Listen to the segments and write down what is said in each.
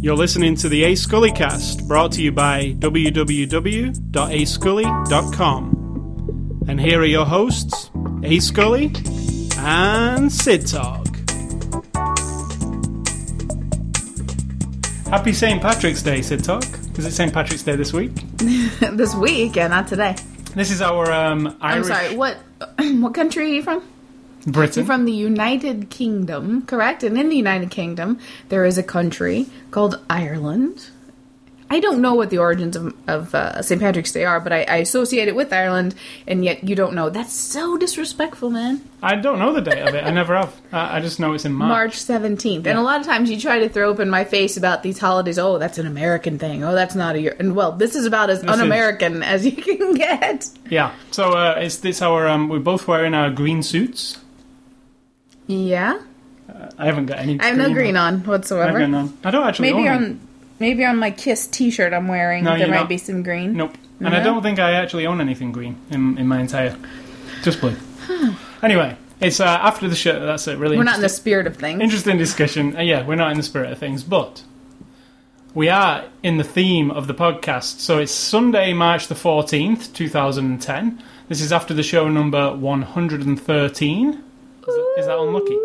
You're listening to the A Scully cast, brought to you by www.ascully.com. And here are your hosts, A Scully and Sid Talk. Happy St. Patrick's Day, Sid Talk. Is it St. Patrick's Day this week? this week, yeah, not today. This is our um, I'm sorry. What what country are you from? Britain. You're from the United Kingdom, correct? And in the United Kingdom, there is a country called Ireland. I don't know what the origins of, of uh, St. Patrick's Day are, but I, I associate it with Ireland, and yet you don't know. That's so disrespectful, man. I don't know the date of it. I never have. I, I just know it's in March. March 17th. And a lot of times you try to throw up in my face about these holidays. Oh, that's an American thing. Oh, that's not a year. And well, this is about as is- un American as you can get. Yeah. So uh, it's this our um, we're both wearing our green suits. Yeah. I haven't got any. I have no green on I, have whatsoever. none. I don't actually Maybe own any. on maybe on my Kiss T-shirt I'm wearing No, there might not. be some green. Nope. And I don't think I actually own anything green in, in my entire. Just blue. anyway, it's uh, after the show. That's it. Really. We're not in the spirit of things. Interesting discussion. Uh, yeah, we're not in the spirit of things, but we are in the theme of the podcast. So it's Sunday, March the 14th, 2010. This is after the show number 113. Is that, is that unlucky?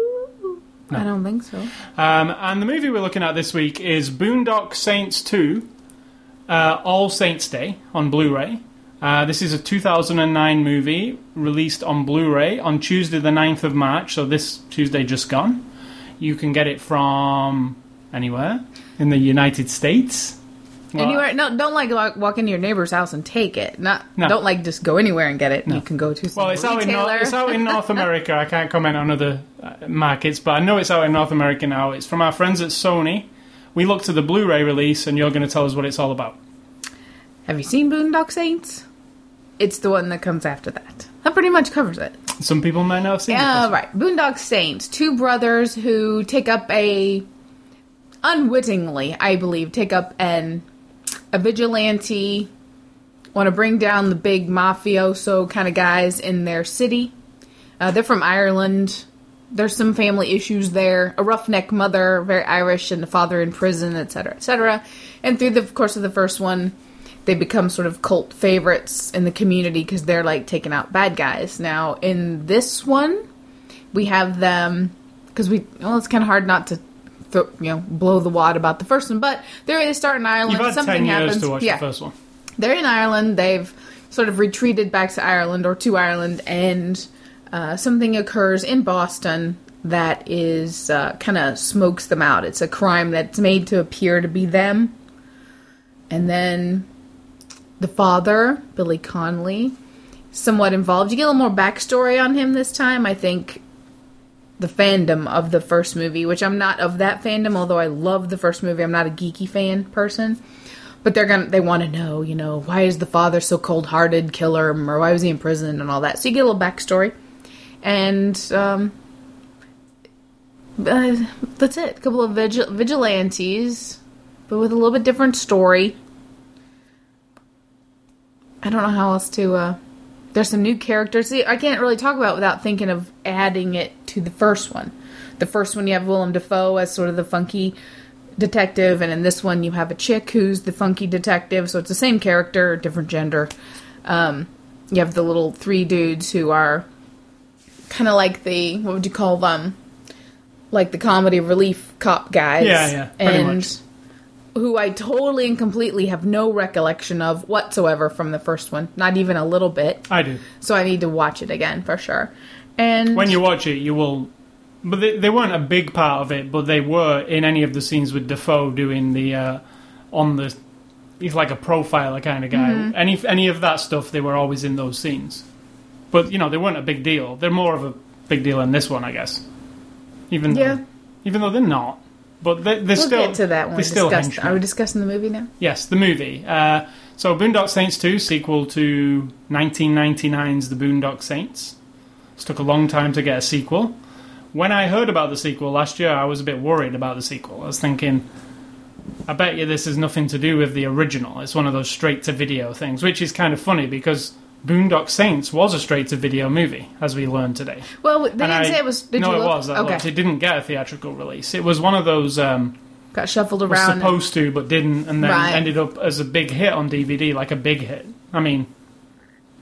I don't think so. Um, and the movie we're looking at this week is Boondock Saints 2, uh, All Saints Day on Blu ray. Uh, this is a 2009 movie released on Blu ray on Tuesday, the 9th of March, so this Tuesday just gone. You can get it from anywhere in the United States. Well, Anywhere? No, don't like walk, walk into your neighbor's house and take it. Not No. don't like just go anywhere and get it. No. You can go to some Well, it's out, in. North, it's out in North America. I can't comment on other uh, markets, but I know it's out in North America now. It's from our friends at Sony. We looked at the Blu ray release, and you're going to tell us what it's all about. Have you seen Boondock Saints? It's the one that comes after that. That pretty much covers it. Some people might not have seen Yeah, it. right. Boondock Saints, two brothers who take up a unwittingly, I believe, take up an a vigilante want to bring down the big mafioso kind of guys in their city. Uh, they're from Ireland. There's some family issues there. A roughneck mother, very Irish, and a father in prison, etc., etc. And through the course of the first one, they become sort of cult favorites in the community because they're like taking out bad guys. Now, in this one, we have them because we well, it's kind of hard not to. Th- you know, blow the wad about the first one, but they're they start in Ireland. You've had something 10 years happens. to watch yeah, the first one. they're in Ireland. They've sort of retreated back to Ireland or to Ireland, and uh, something occurs in Boston that is uh, kind of smokes them out. It's a crime that's made to appear to be them, and then the father, Billy Connolly, somewhat involved. You get a little more backstory on him this time. I think the fandom of the first movie, which I'm not of that fandom, although I love the first movie. I'm not a geeky fan person. But they're gonna they want to know you know why is the father so cold-hearted killer him or why was he in prison and all that. So you get a little backstory. And um uh, that's it. A couple of vigil- vigilantes but with a little bit different story. I don't know how else to uh there's some new characters See, i can't really talk about it without thinking of adding it to the first one the first one you have willem dafoe as sort of the funky detective, and in this one you have a chick who's the funky detective. So it's the same character, different gender. Um, you have the little three dudes who are kind of like the what would you call them? Like the comedy relief cop guys. Yeah, yeah, pretty and much. Who I totally and completely have no recollection of whatsoever from the first one, not even a little bit. I do. So I need to watch it again for sure. And When you watch it, you will. But they, they weren't a big part of it, but they were in any of the scenes with Dafoe doing the. Uh, on the. He's like a profiler kind of guy. Mm-hmm. Any any of that stuff, they were always in those scenes. But, you know, they weren't a big deal. They're more of a big deal in this one, I guess. Even though, Yeah. even though they're not. But they, they're we'll still. get to that when They're we still henchmen. Are we discussing the movie now? Yes, the movie. Uh, so, Boondock Saints 2, sequel to 1999's The Boondock Saints. It took a long time to get a sequel. When I heard about the sequel last year, I was a bit worried about the sequel. I was thinking, I bet you this has nothing to do with the original. It's one of those straight to video things, which is kind of funny because Boondock Saints was a straight to video movie, as we learned today. Well, they didn't I- say it was. Did no, it was. I okay. looked. It didn't get a theatrical release. It was one of those. Um, got shuffled around. and- supposed to but didn't, and then Right. ended up as a big hit on DVD, like a big hit. I mean,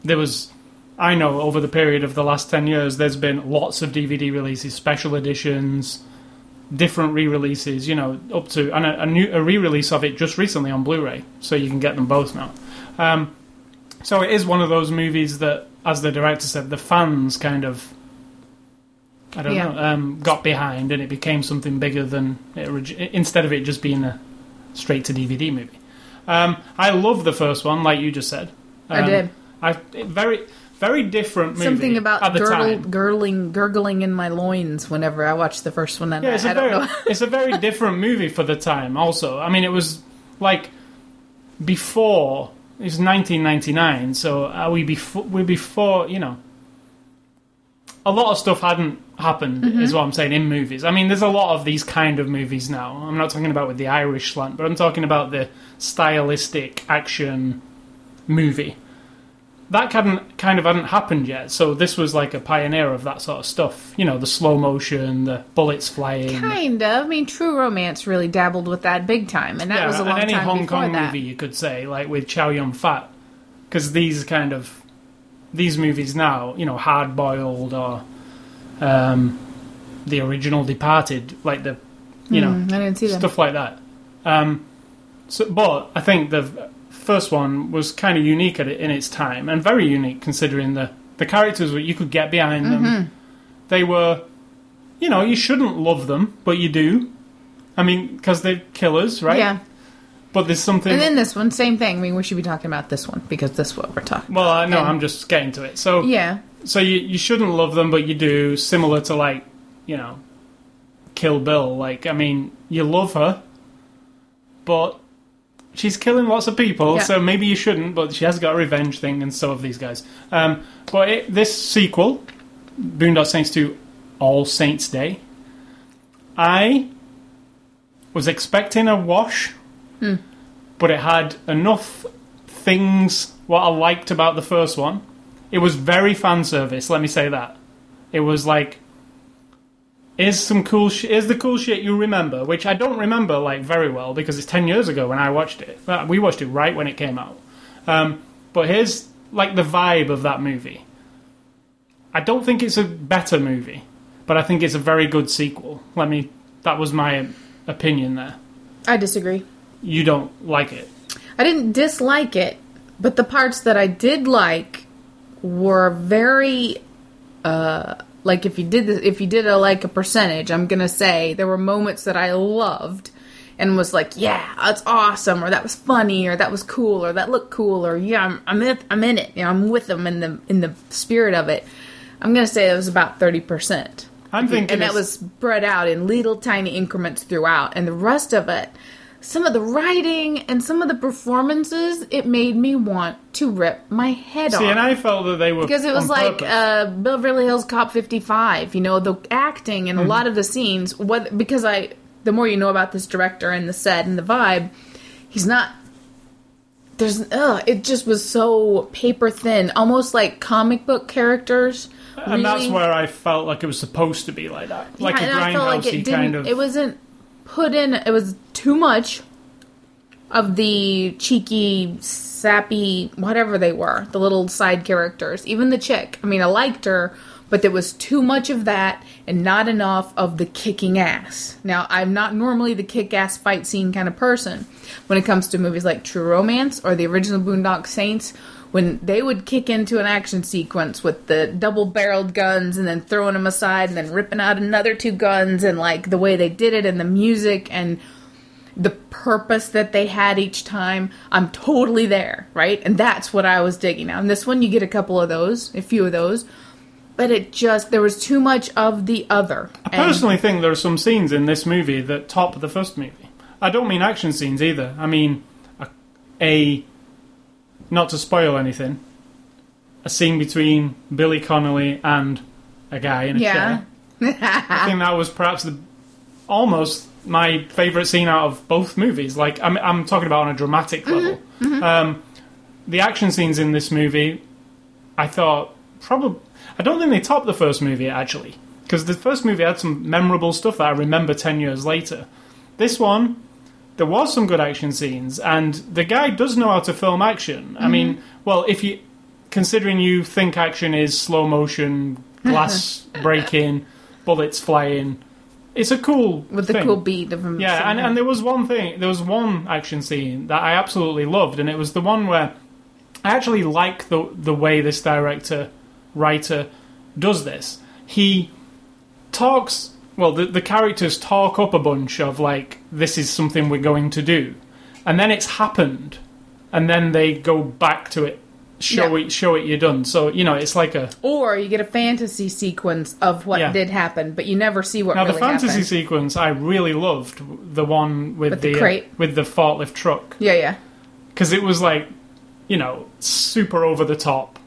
there was. I know over the period of the last 10 years, there's been lots of DVD releases, special editions, different re releases, you know, up to. And a, a, new, a re release of it just recently on Blu ray, so you can get them both now. Um, so it is one of those movies that, as the director said, the fans kind of. I don't Yeah. know, um, got behind, and it became something bigger than it, instead of it just being a straight to DVD movie. Um, I love the first one, like you just said. I Um, did. I very very different movie. Something about at the gurgle, time. gurgling, gurgling in my loins whenever I watched the first one. And Yeah, I, it's I a don't very know. it's a very different movie for the time. Also, I mean, it was like before it was 1999, so are we before we before you know a lot of stuff hadn't happened Mm-hmm. is what I'm saying in movies. I mean, there's a lot of these kind of movies now. I'm not talking about with the Irish slant, but I'm talking about the stylistic action movie. That hadn't kind of hadn't happened yet, so this was like a pioneer of that sort of stuff. You know, the slow motion, the bullets flying, Kind of. I mean, True Romance really dabbled with that big time, and that yeah, was a long and any time Hong before Kong that. movie you could say, like with Chow Yun Fat, because these kind of these movies now, you know, Hard Boiled or um, the original Departed, like the you know Mm, I didn't see stuff like that. Um, so, but I think the first one was kind of unique at it in its time, and very unique considering the the characters that you could get behind Mm-hmm. them. They were, you know, you shouldn't love them, but you do. I mean, because they're killers, right? Yeah. But there's something. And then this one, same thing. I mean, we should be talking about this one because this is what we're talking about. well, I know and- I'm just getting to it. So, Yeah. so you you shouldn't love them, but you do. Similar to like, you know, Kill Bill. Like, I mean, you love her, but she's killing lots of people. Yeah. So maybe you shouldn't, but she has got a revenge thing, and so have these guys. Um, but it, this sequel, Boondock Saints 2, All Saints Day, I was expecting a wash, but it had enough things what I liked about the first one. It was very fan service. Let me say that. It was like, is some cool shit. Is the cool shit you remember, which I don't remember like very well because it's ten years ago when I watched it. We watched it right when it came out. Um, but here's like the vibe of that movie. I don't think it's a better movie, but I think it's a very good sequel. Let me. That was my opinion there. I disagree. You don't like it. I didn't dislike it, but the parts that I did like were very uh like if you did this, if you did a like a percentage, I'm to say there were moments that I loved and was like, "Yeah, that's awesome," or "That was funny," or "That was cool," or "That looked cool," or "Yeah, I'm I'm in, I'm in it." You know, I'm with them in the in the spirit of it. I'm to say it was about 30%. I'm thinking, and that was spread out in little tiny increments throughout and the rest of it some of the writing and some of the performances it made me want to rip my head See, off See, and I felt that they were because it was like uh, Beverly Hills Cop 55 you know the acting Mm-hmm. and a lot of the scenes what because I the more you know about this director and the set and the vibe he's not there's ugh, it just was so paper thin almost like comic book characters and that's where I felt like it was supposed to be like that, like yeah, a felt like grindhousey kind of. It wasn't put in. It was too much of the cheeky, sappy, whatever they were, the little side characters. Even the chick. I mean, I liked her, but there was too much of that and not enough of the kicking ass. Now, I'm not normally the kick ass fight scene kind of person when it comes to movies like True Romance or the original Boondock Saints. When they would kick into an action sequence with the double barreled guns and then throwing them aside and then ripping out another two guns and like the way they did it and the music and the purpose that they had each time, I'm totally there, right? And that's what I was digging. Now, in this one, you get a couple of those, a few of those, but it just there was too much of the other. I personally think there are some scenes in this movie that top the first movie. I don't mean action scenes either. I mean a, a not to spoil anything, a scene between Billy Connolly and a guy in a Yeah. chair. I think that was perhaps the almost my favorite scene out of both movies. Like I'm, I'm talking about on a dramatic level. Um, the action scenes in this movie, I thought probably. I don't think they topped the first movie actually, because the first movie had some memorable stuff that I remember ten years later. this one, there was some good action scenes, and the guy does know how to film action. I mm-hmm. mean, well, if you considering you think action is slow motion, glass breaking, bullets flying, it's a cool with the thing. cool beat of him. Yeah, and, and there was one thing, there was one action scene that I absolutely loved, and it was the one where I actually like the the way this director writer does this. He talks well, the the characters talk up a bunch of like this is something we're going to do, and then it's happened, and then they go back to it, show Yeah. it, show it you're done. So you know, it's like a or you get a fantasy sequence of what Yeah. did happen, but you never see what Now really the fantasy happened. sequence I really loved the one with, With the the, uh, with the forklift truck yeah, yeah. because it was like you know super over the top,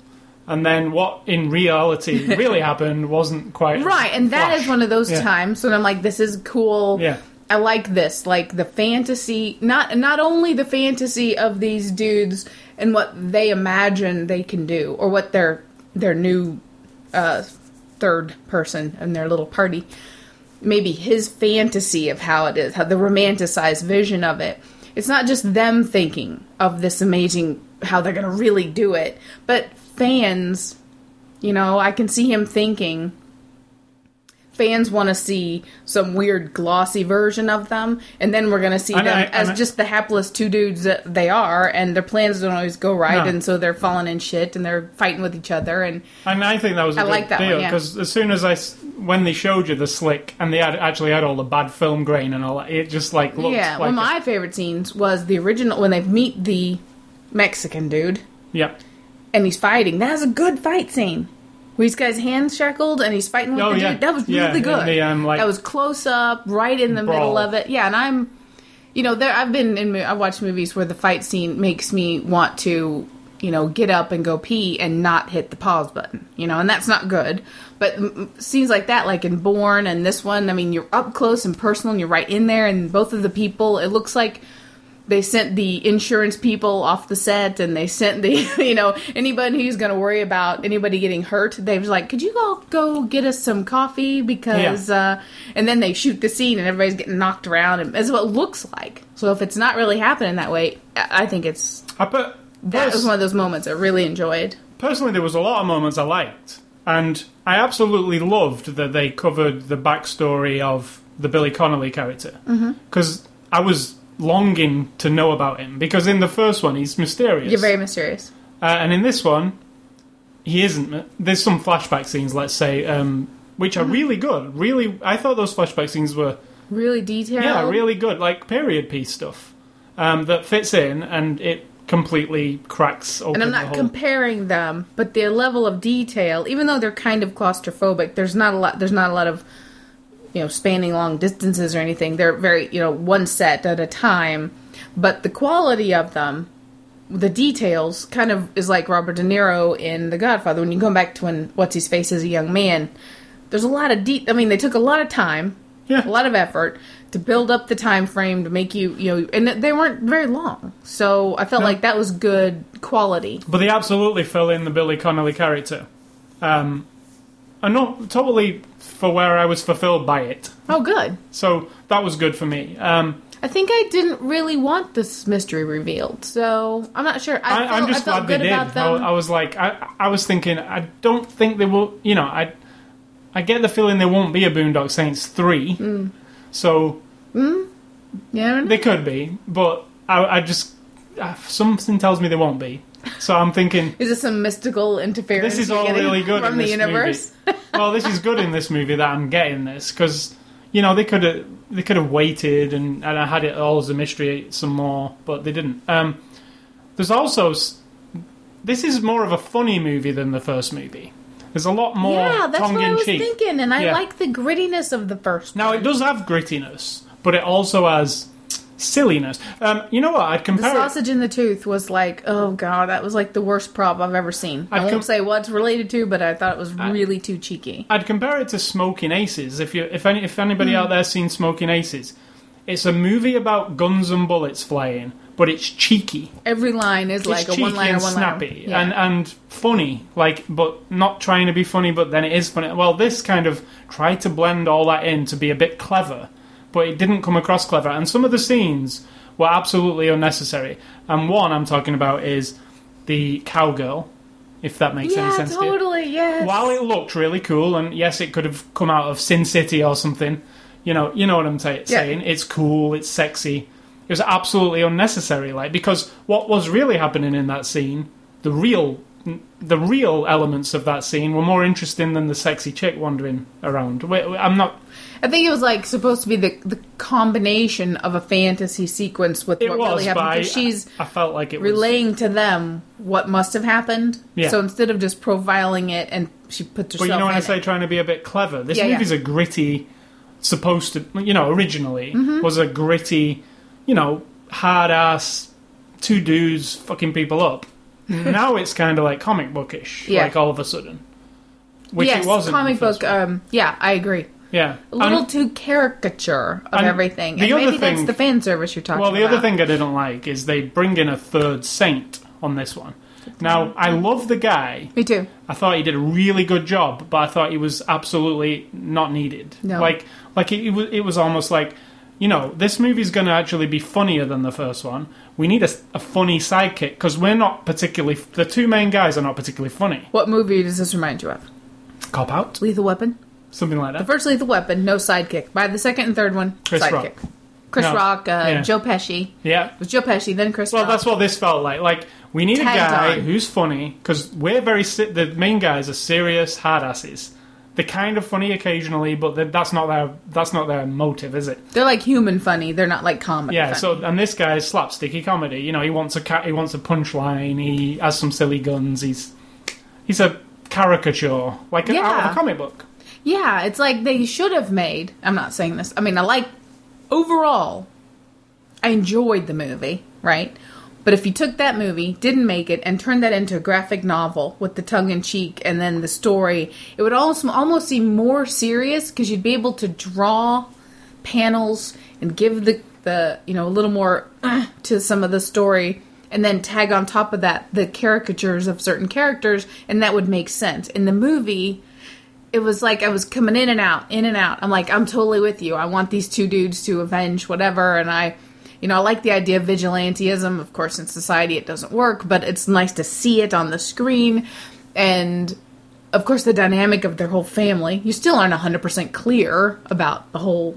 and then what in reality really happened wasn't quite Right, and that flash. is one of those Yeah. times when I'm like, this is cool. Yeah. I like this, like the fantasy. Not not only the fantasy of these dudes and what they imagine they can do, or what their their new uh, third person in their little party, maybe his fantasy of how it is, how the romanticized vision of it. It's not just them thinking of this amazing how they're going to really do it, but fans. You know, I can see him thinking fans want to see some weird glossy version of them and then we're going to see them I- as I- just the hapless two dudes that they are and their plans don't always go right No. and so they're falling in shit and they're fighting with each other and And I think that was a I like that deal yeah. because as soon as I when they showed you the slick and they had actually had all the bad film grain and all that, it just like looked yeah like one of my favorite scenes was the original when they meet the mexican dude yeah. And he's fighting. That was a good fight scene. Where he's got his hands shackled and he's fighting with Oh, the yeah. dude that was Yeah, really good. the, um, like- that was close up right in the Brawl. middle of it. Yeah and i'm you know there i've been in mo- i watched movies where the fight scene makes me want to you know get up and go pee and not hit the pause button you know and that's not good. But scenes like that like in Bourne and this one i mean you're up close and personal and you're right in there and both of the people it looks like they sent the insurance people off the set and they sent the you know anybody who's going to worry about anybody getting hurt they was like could you go go get us some coffee? Because uh and then they shoot the scene and everybody's getting knocked around and that's what it looks like. So if it's not really happening that way i think it's I put that was one of those moments i really enjoyed. Personally there was a lot of moments I liked, and I absolutely loved that they covered the backstory of the Billy Connolly character. Mm-hmm. because I was longing to know about him because in the first one he's mysterious. you're very mysterious Uh, and in this one, he isn't. There's some flashback scenes, let's say, um, which Mm-hmm. are really good. Really, I thought those flashback scenes were really detailed yeah, really good, like period piece stuff um, that fits in, and it completely cracks open and I'm not comparing them, but the level of detail, even though they're kind of claustrophobic, there's not a lot. There's not a lot of, you know, spanning long distances or anything. They're very, you know, one set at a time. But the quality of them, the details, kind of is like Robert De Niro in The Godfather. When you go back to when what's his face as a young man, there's a lot of deep. I mean, they took a lot of time, Yeah. a lot of effort to build up the time frame to make you, you know, and they weren't very long. So I felt No. like that was good quality. But they absolutely fill in the Billy Connolly character. Um, and not totally for where I was fulfilled by it. Oh, good. So that was good for me. Um, I think I didn't really want this mystery revealed, so I'm not sure. I, I, I'm just I glad they did. I. I was like, I, I was thinking, I don't think they will. You know, I, I get the feeling there won't be a Boondock Saints three. Hmm. So yeah, they could be, but I, I just uh, something tells me they won't be. So I'm thinking is this some mystical interference? this is all really good from in the this universe. movie. well, this is good in this movie that I'm getting this because you know they could have they could have waited and, and I had it all as a mystery some more, but they didn't. Um, there's also this is more of a funny movie than the first movie. There's a lot more yeah, that's tongue what I was cheek. thinking, and I Yeah. like the grittiness of the first. Now it does have grittiness, but it also has silliness. Um, you know what? I'd The compare it. sausage in the tooth was like, oh god, that was like the worst prop I've ever seen. I I'd won't com- say what it's related to, but I thought it was really too cheeky. I'd compare it to Smoking Aces. If you, if any, if anybody Hmm. out there's seen Smoking Aces, it's a movie about guns and bullets flying, but it's cheeky. Every line is like a one liner, one snappy liner. and and funny, like but not trying to be funny, but then it is funny. Well, this kind of tried to blend all that in to be a bit clever, but it didn't come across clever. And some of the scenes were absolutely unnecessary. And one I'm talking about is the cowgirl, if that makes any Yeah, sense to you. totally. Yes. While it looked really cool, and yes, it could have come out of Sin City or something. You know, you know what I'm ta saying. It's cool. It's sexy. It was absolutely unnecessary, like because what was really happening in that scene, the real, the real elements of that scene were more interesting than the sexy chick wandering around. I'm not. I think it was like supposed to be the the combination of a fantasy sequence with It what was, really happened. Because she's I felt like it was. relaying to them what must have happened. Yeah. So instead of just profiling it, and she puts herself But you know when in I it. say trying to be a bit clever, this Yeah, yeah. movie's a gritty, supposed to, you know, originally Mm-hmm. was a gritty, you know, hard ass, two dudes fucking people up. now it's kind of like comic bookish, Yeah. like all of a sudden. Which yes, it wasn't. comic book. Um, yeah, I agree. Yeah. A little too caricature of everything, the and other maybe that's thing- the fan service you're talking about. well, the about. other thing I didn't like is they bring in a third saint on this one. Now, I love the guy. Me too. I thought he did a really good job, but I thought he was absolutely not needed. No. Like, like it, it was, it was almost like, you know, this movie's going to actually be funnier than the first one. We need a, a funny sidekick because we're not particularly. The two main guys are not particularly funny. What movie does this remind you of? Cop out, Lethal Weapon. Something like The that. first Lethal Weapon, no sidekick. By the second and third one, Chris sidekick. Rock. Chris No. Rock, uh, Yeah. Joe Pesci. Yeah. It was Joe Pesci, then Chris Well, Rock. that's what this felt like. Like we need a guy on. who's funny because we're very. se- The main guys are serious hardasses. They're kind of funny occasionally, but that's not their that's not their motive, is it? They're like human funny. They're not like comedy. Yeah, funny. so and this guy's slapsticky comedy. You know, he wants a ca- he wants a punchline. He has some silly guns. He's he's a caricature, like an, out of a comic book. Yeah, it's like they should have made. I'm not saying this. I mean, I like overall. I enjoyed the movie, right? But if you took that movie, didn't make it, and turned that into a graphic novel with the tongue in cheek and then the story, it would almost almost seem more serious because you'd be able to draw panels and give the the you know a little more uh, to some of the story and then tag on top of that the caricatures of certain characters and that would make sense in the movie it was like I was coming in and out, in and out. I'm like, I'm totally with you. I want these two dudes to avenge whatever, and I, you know, I like the idea of vigilantism. Of course, in society it doesn't work, but it's nice to see it on the screen, and of course the dynamic of their whole family. You still aren't 100 percent clear about the whole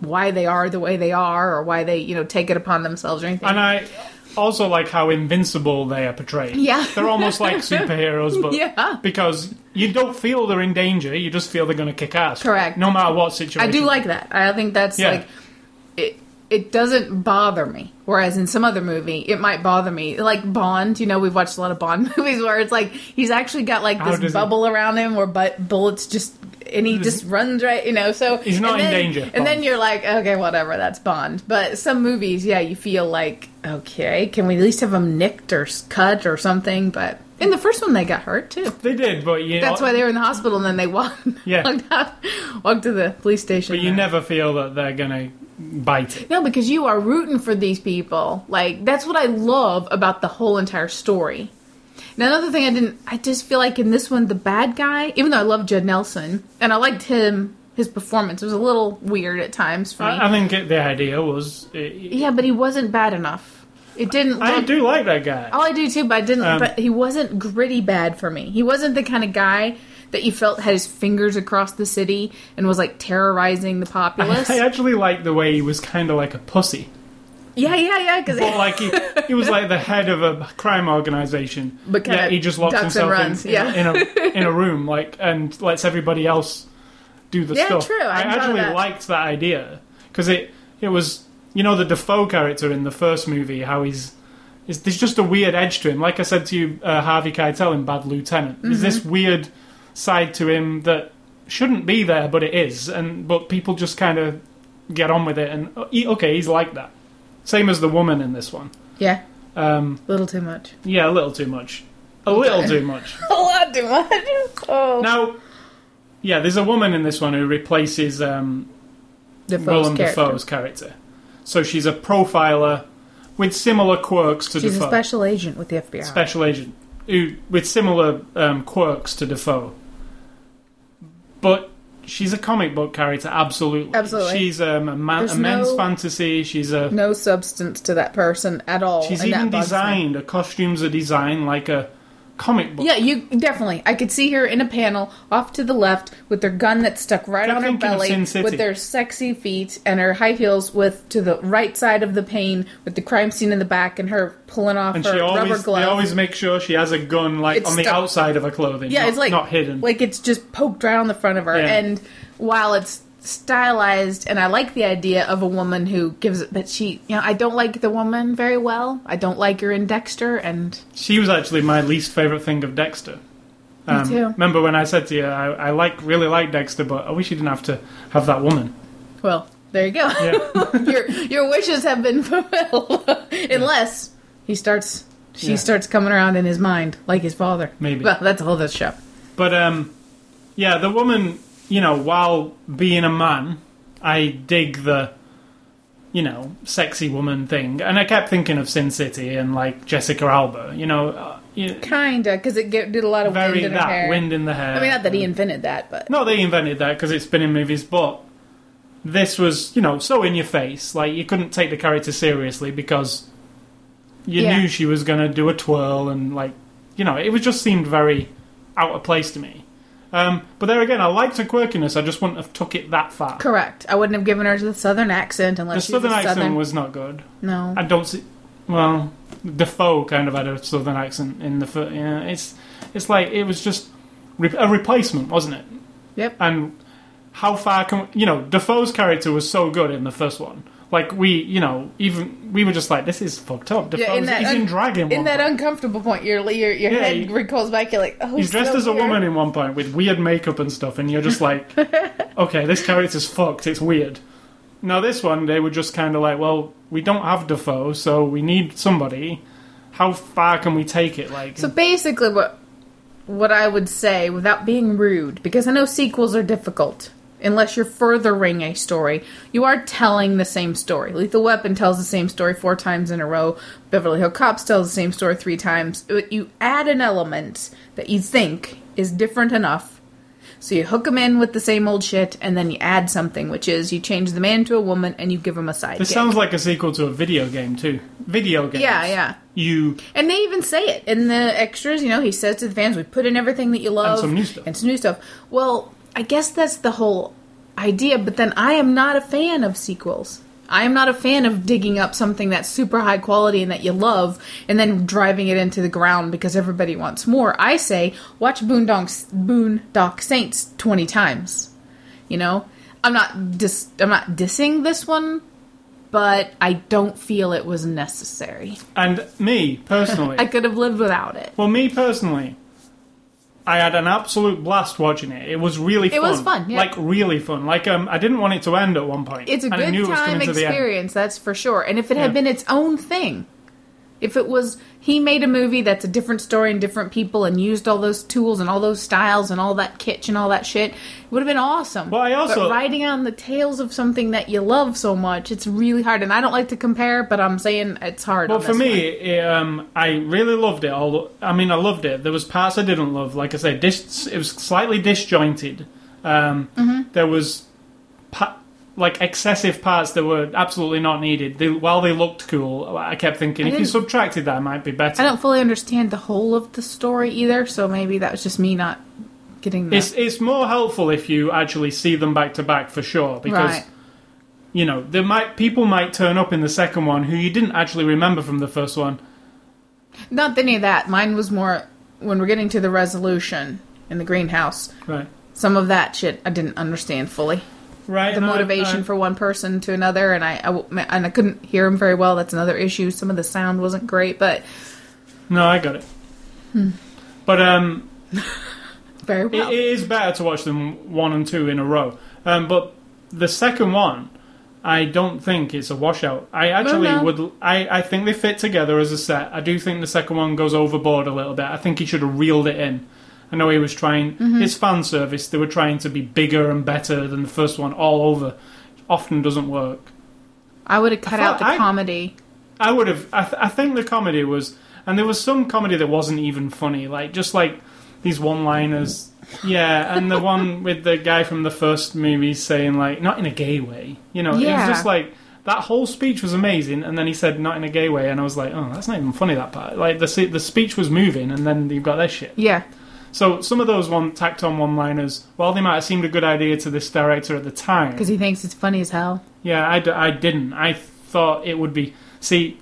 why they are the way they are, or why they, you know, take it upon themselves or anything. And I also like how invincible they are portrayed. Yeah. they're almost like superheroes, but Yeah. because you don't feel they're in danger, you just feel they're going to kick ass. Correct. No matter what situation. I do like that. I think that's Yeah. like it. It doesn't bother me. Whereas in some other movie, it might bother me. Like Bond, you know, we've watched a lot of Bond movies where it's like he's actually got like this bubble around him, where bullets just and he just runs right, you know. So He's not and in danger, And Bond. then you're like, okay, whatever, that's Bond. But some movies, yeah, you feel like, okay, can we at least have him nicked or cut or something? But in the first one, they got hurt too. They did, but you That's know, why they were in the hospital, and then they walked, Yeah. walked out, walked to the police station. But you never feel that they're to bite it. No, because you are rooting for these people. Like that's what I love about the whole entire story. Now another thing I didn't I just feel like in this one the bad guy, even though I love Judd Nelson and I liked him his performance was a little weird at times for me. I, I think it, the idea was. uh, yeah, but he wasn't bad enough. It didn't I look do like that guy. Oh, I do too, but I didn't. Um, but he wasn't gritty bad for me. He wasn't the kind of guy that you felt had his fingers across the city and was like terrorizing the populace. I actually like the way he was kind of like a pussy. Yeah, yeah, yeah. Because But like he, he was like the head of a crime organization. But yeah, he just locks himself in, yeah. in, a in a room like and lets everybody else do the Yeah, stuff. true, I I hadn't thought of actually that. liked that idea because it it was you know the Dafoe character in the first movie how he's. Is, there's just a weird edge to him. Like I said to you, uh, Harvey Keitel in Bad Lieutenant. There's Mm-hmm. this weird side to him that shouldn't be there, but it is. And but people just kind of get on with it. And uh, okay, he's like that. Same as the woman in this one. yeah, Um, a little too much. yeah, a little too much. A little too much. A lot too much. Oh, Now, yeah, there's a woman in this one who replaces um, Dafoe's Willem character. Dafoe's character. So she's a profiler with similar quirks to She's Dafoe. a special agent with the FBI. special agent who with similar um, quirks to Dafoe. But she's a comic book character, absolutely. Absolutely. She's um, a, man, a men's no- fantasy. She's a. No substance to that person at all. She's and even that bugs me. designed. Her costumes are designed like a comic book. Yeah, you definitely. I could see her in a panel off to the left with their gun that's stuck right on her belly, with their sexy feet and her high heels with to the right side of the pane with the crime scene in the back and her pulling off And her she rubber always, glove. they always make sure she has a gun like It's on the outside of her clothing. yeah, not, it's like not hidden. Like it's just poked right on the front of her. Yeah. And while it's stylized, and I like the idea of a woman who gives it, but she, you know, I don't like the woman very well. I don't like her in Dexter, and She was actually my least favorite thing of Dexter. Um, too. Remember when I said to you, I, I like really like Dexter, but I wish you didn't have to have that woman. well, there you go. Yeah. your your wishes have been fulfilled, unless he starts. She Yeah. starts coming around in his mind like his father. Maybe. Well, that's a whole other show. But um, yeah, the woman, you know, while being a man, I dig the, you know, sexy woman thing, and I kept thinking of Sin City and like Jessica Alba, you know, uh, you, Kinda, because it get, did a lot of very wind in her that hair. wind in the hair. I mean, not that he invented that, but No, they invented that because it's been in movies, but this was, you know, so in your face. Like, you couldn't take the character seriously because you Yeah. knew she was going to do a twirl and, like, you know, it was just seemed very out of place to me. Um, but there again, I liked her quirkiness, I just wouldn't have took it that far. correct. I wouldn't have given her the southern accent The unless she southern was a accent southern. was not good. no, I don't see. Well, Dafoe kind of had a southern accent in the. fir- Yeah, it's it's like it was just a replacement, wasn't it? Yep. And how far can you know? Dafoe's character was so good in the first one. Like we, you know, even we were just like, this is fucked up. Dafoe's, Yeah, in that he's un- in drag in, in that point. uncomfortable point, your your your Yeah, head he- recalls back. You're like, oh, He's dressed so as a weird. woman in one point with weird makeup and stuff, and you're just like, okay, this character's fucked. It's weird. Now this one, they were just kind of like, well, we don't have Dafoe, so we need somebody. How far can we take it? Like, So basically, what what I would say, without being rude, because I know sequels are difficult. Unless you're furthering a story, you are telling the same story. Lethal Weapon tells the same story four times in a row. Beverly Hill Cops tells the same story three times. Uh, you add an element that you think is different enough, so you hook them in with the same old shit, and then you add something, which is you change the man to a woman and you give him a sidekick. this sounds like a sequel to a video game too. Video games. yeah, yeah. You And they even say it in the extras. You know, he says to the fans, "We put in everything that you love and some new stuff. and some new stuff." Well, I guess that's the whole idea. But then I am not a fan of sequels. I am not a fan of digging up something that's super high quality and that you love, and then driving it into the ground because everybody wants more. I say, watch Boondock Boondock Saints twenty times. You know, I'm not dis- I'm not dissing this one, but I don't feel it was necessary. and me personally. I could have lived without it. Well, me personally, I had an absolute blast watching it. It was really fun. It was fun, yeah. Like really fun. Like um, I didn't want it to end at one point. It's a good knew it was time coming to the end. experience, that's for sure. And if it had Yeah. been its own thing, if it was he made a movie that's a different story and different people and used all those tools and all those styles and all that kitsch and all that shit, it would have been awesome. Well, I also- but riding on the tails of something that you love so much, it's really hard. And I don't like to compare, but I'm saying it's hard. Well, for me, it, um, I really loved it. Although, I mean, I loved it. There was parts I didn't love. Like I said, dis- it was slightly disjointed. Um, Mm-hmm. There was pa- like excessive parts that were absolutely not needed. They, while they looked cool, I kept thinking I if you subtracted that, it might be better. I don't fully understand the whole of the story either, so maybe that was just me not getting that. It's it's more helpful if you actually see them back to back for sure because right. you know there might people might turn up in the second one who you didn't actually remember from the first one. Not any of that. Mine was more when we're getting to the resolution in the greenhouse. Right. Some of that shit I didn't understand fully. Right. The and I- motivation I- for one person to another, and I, I and I couldn't hear him very well. That's another issue. Some of the sound wasn't great, but No, I got it. Hmm. But um, very it, well. it is better to watch them one and two in a row. Um, but the second one, I don't think it's a washout. I actually no. would. I, I think they fit together as a set. I do think the second one goes overboard a little bit. I think he should have reeled it in. I know he was trying. Mm-hmm. It's fan service. They were trying to be bigger and better than the first one all over. Often doesn't work. I would have cut out the I- comedy. I would have. I, th- I think the comedy was, and there was some comedy that wasn't even funny, like just like these one-liners. Yeah, and the one with the guy from the first movie saying like, not in a gay way. You know, it was just like that whole speech was amazing, and then he said not in a gay way, and I was like, oh, that's not even funny that part. Like the the speech was moving, and then you've got this shit. Yeah. So some of those one tacked on one liners, while they might have seemed a good idea to this director at the time, Because he thinks it's funny as hell. yeah, I, d- I didn't. I thought it would be. See,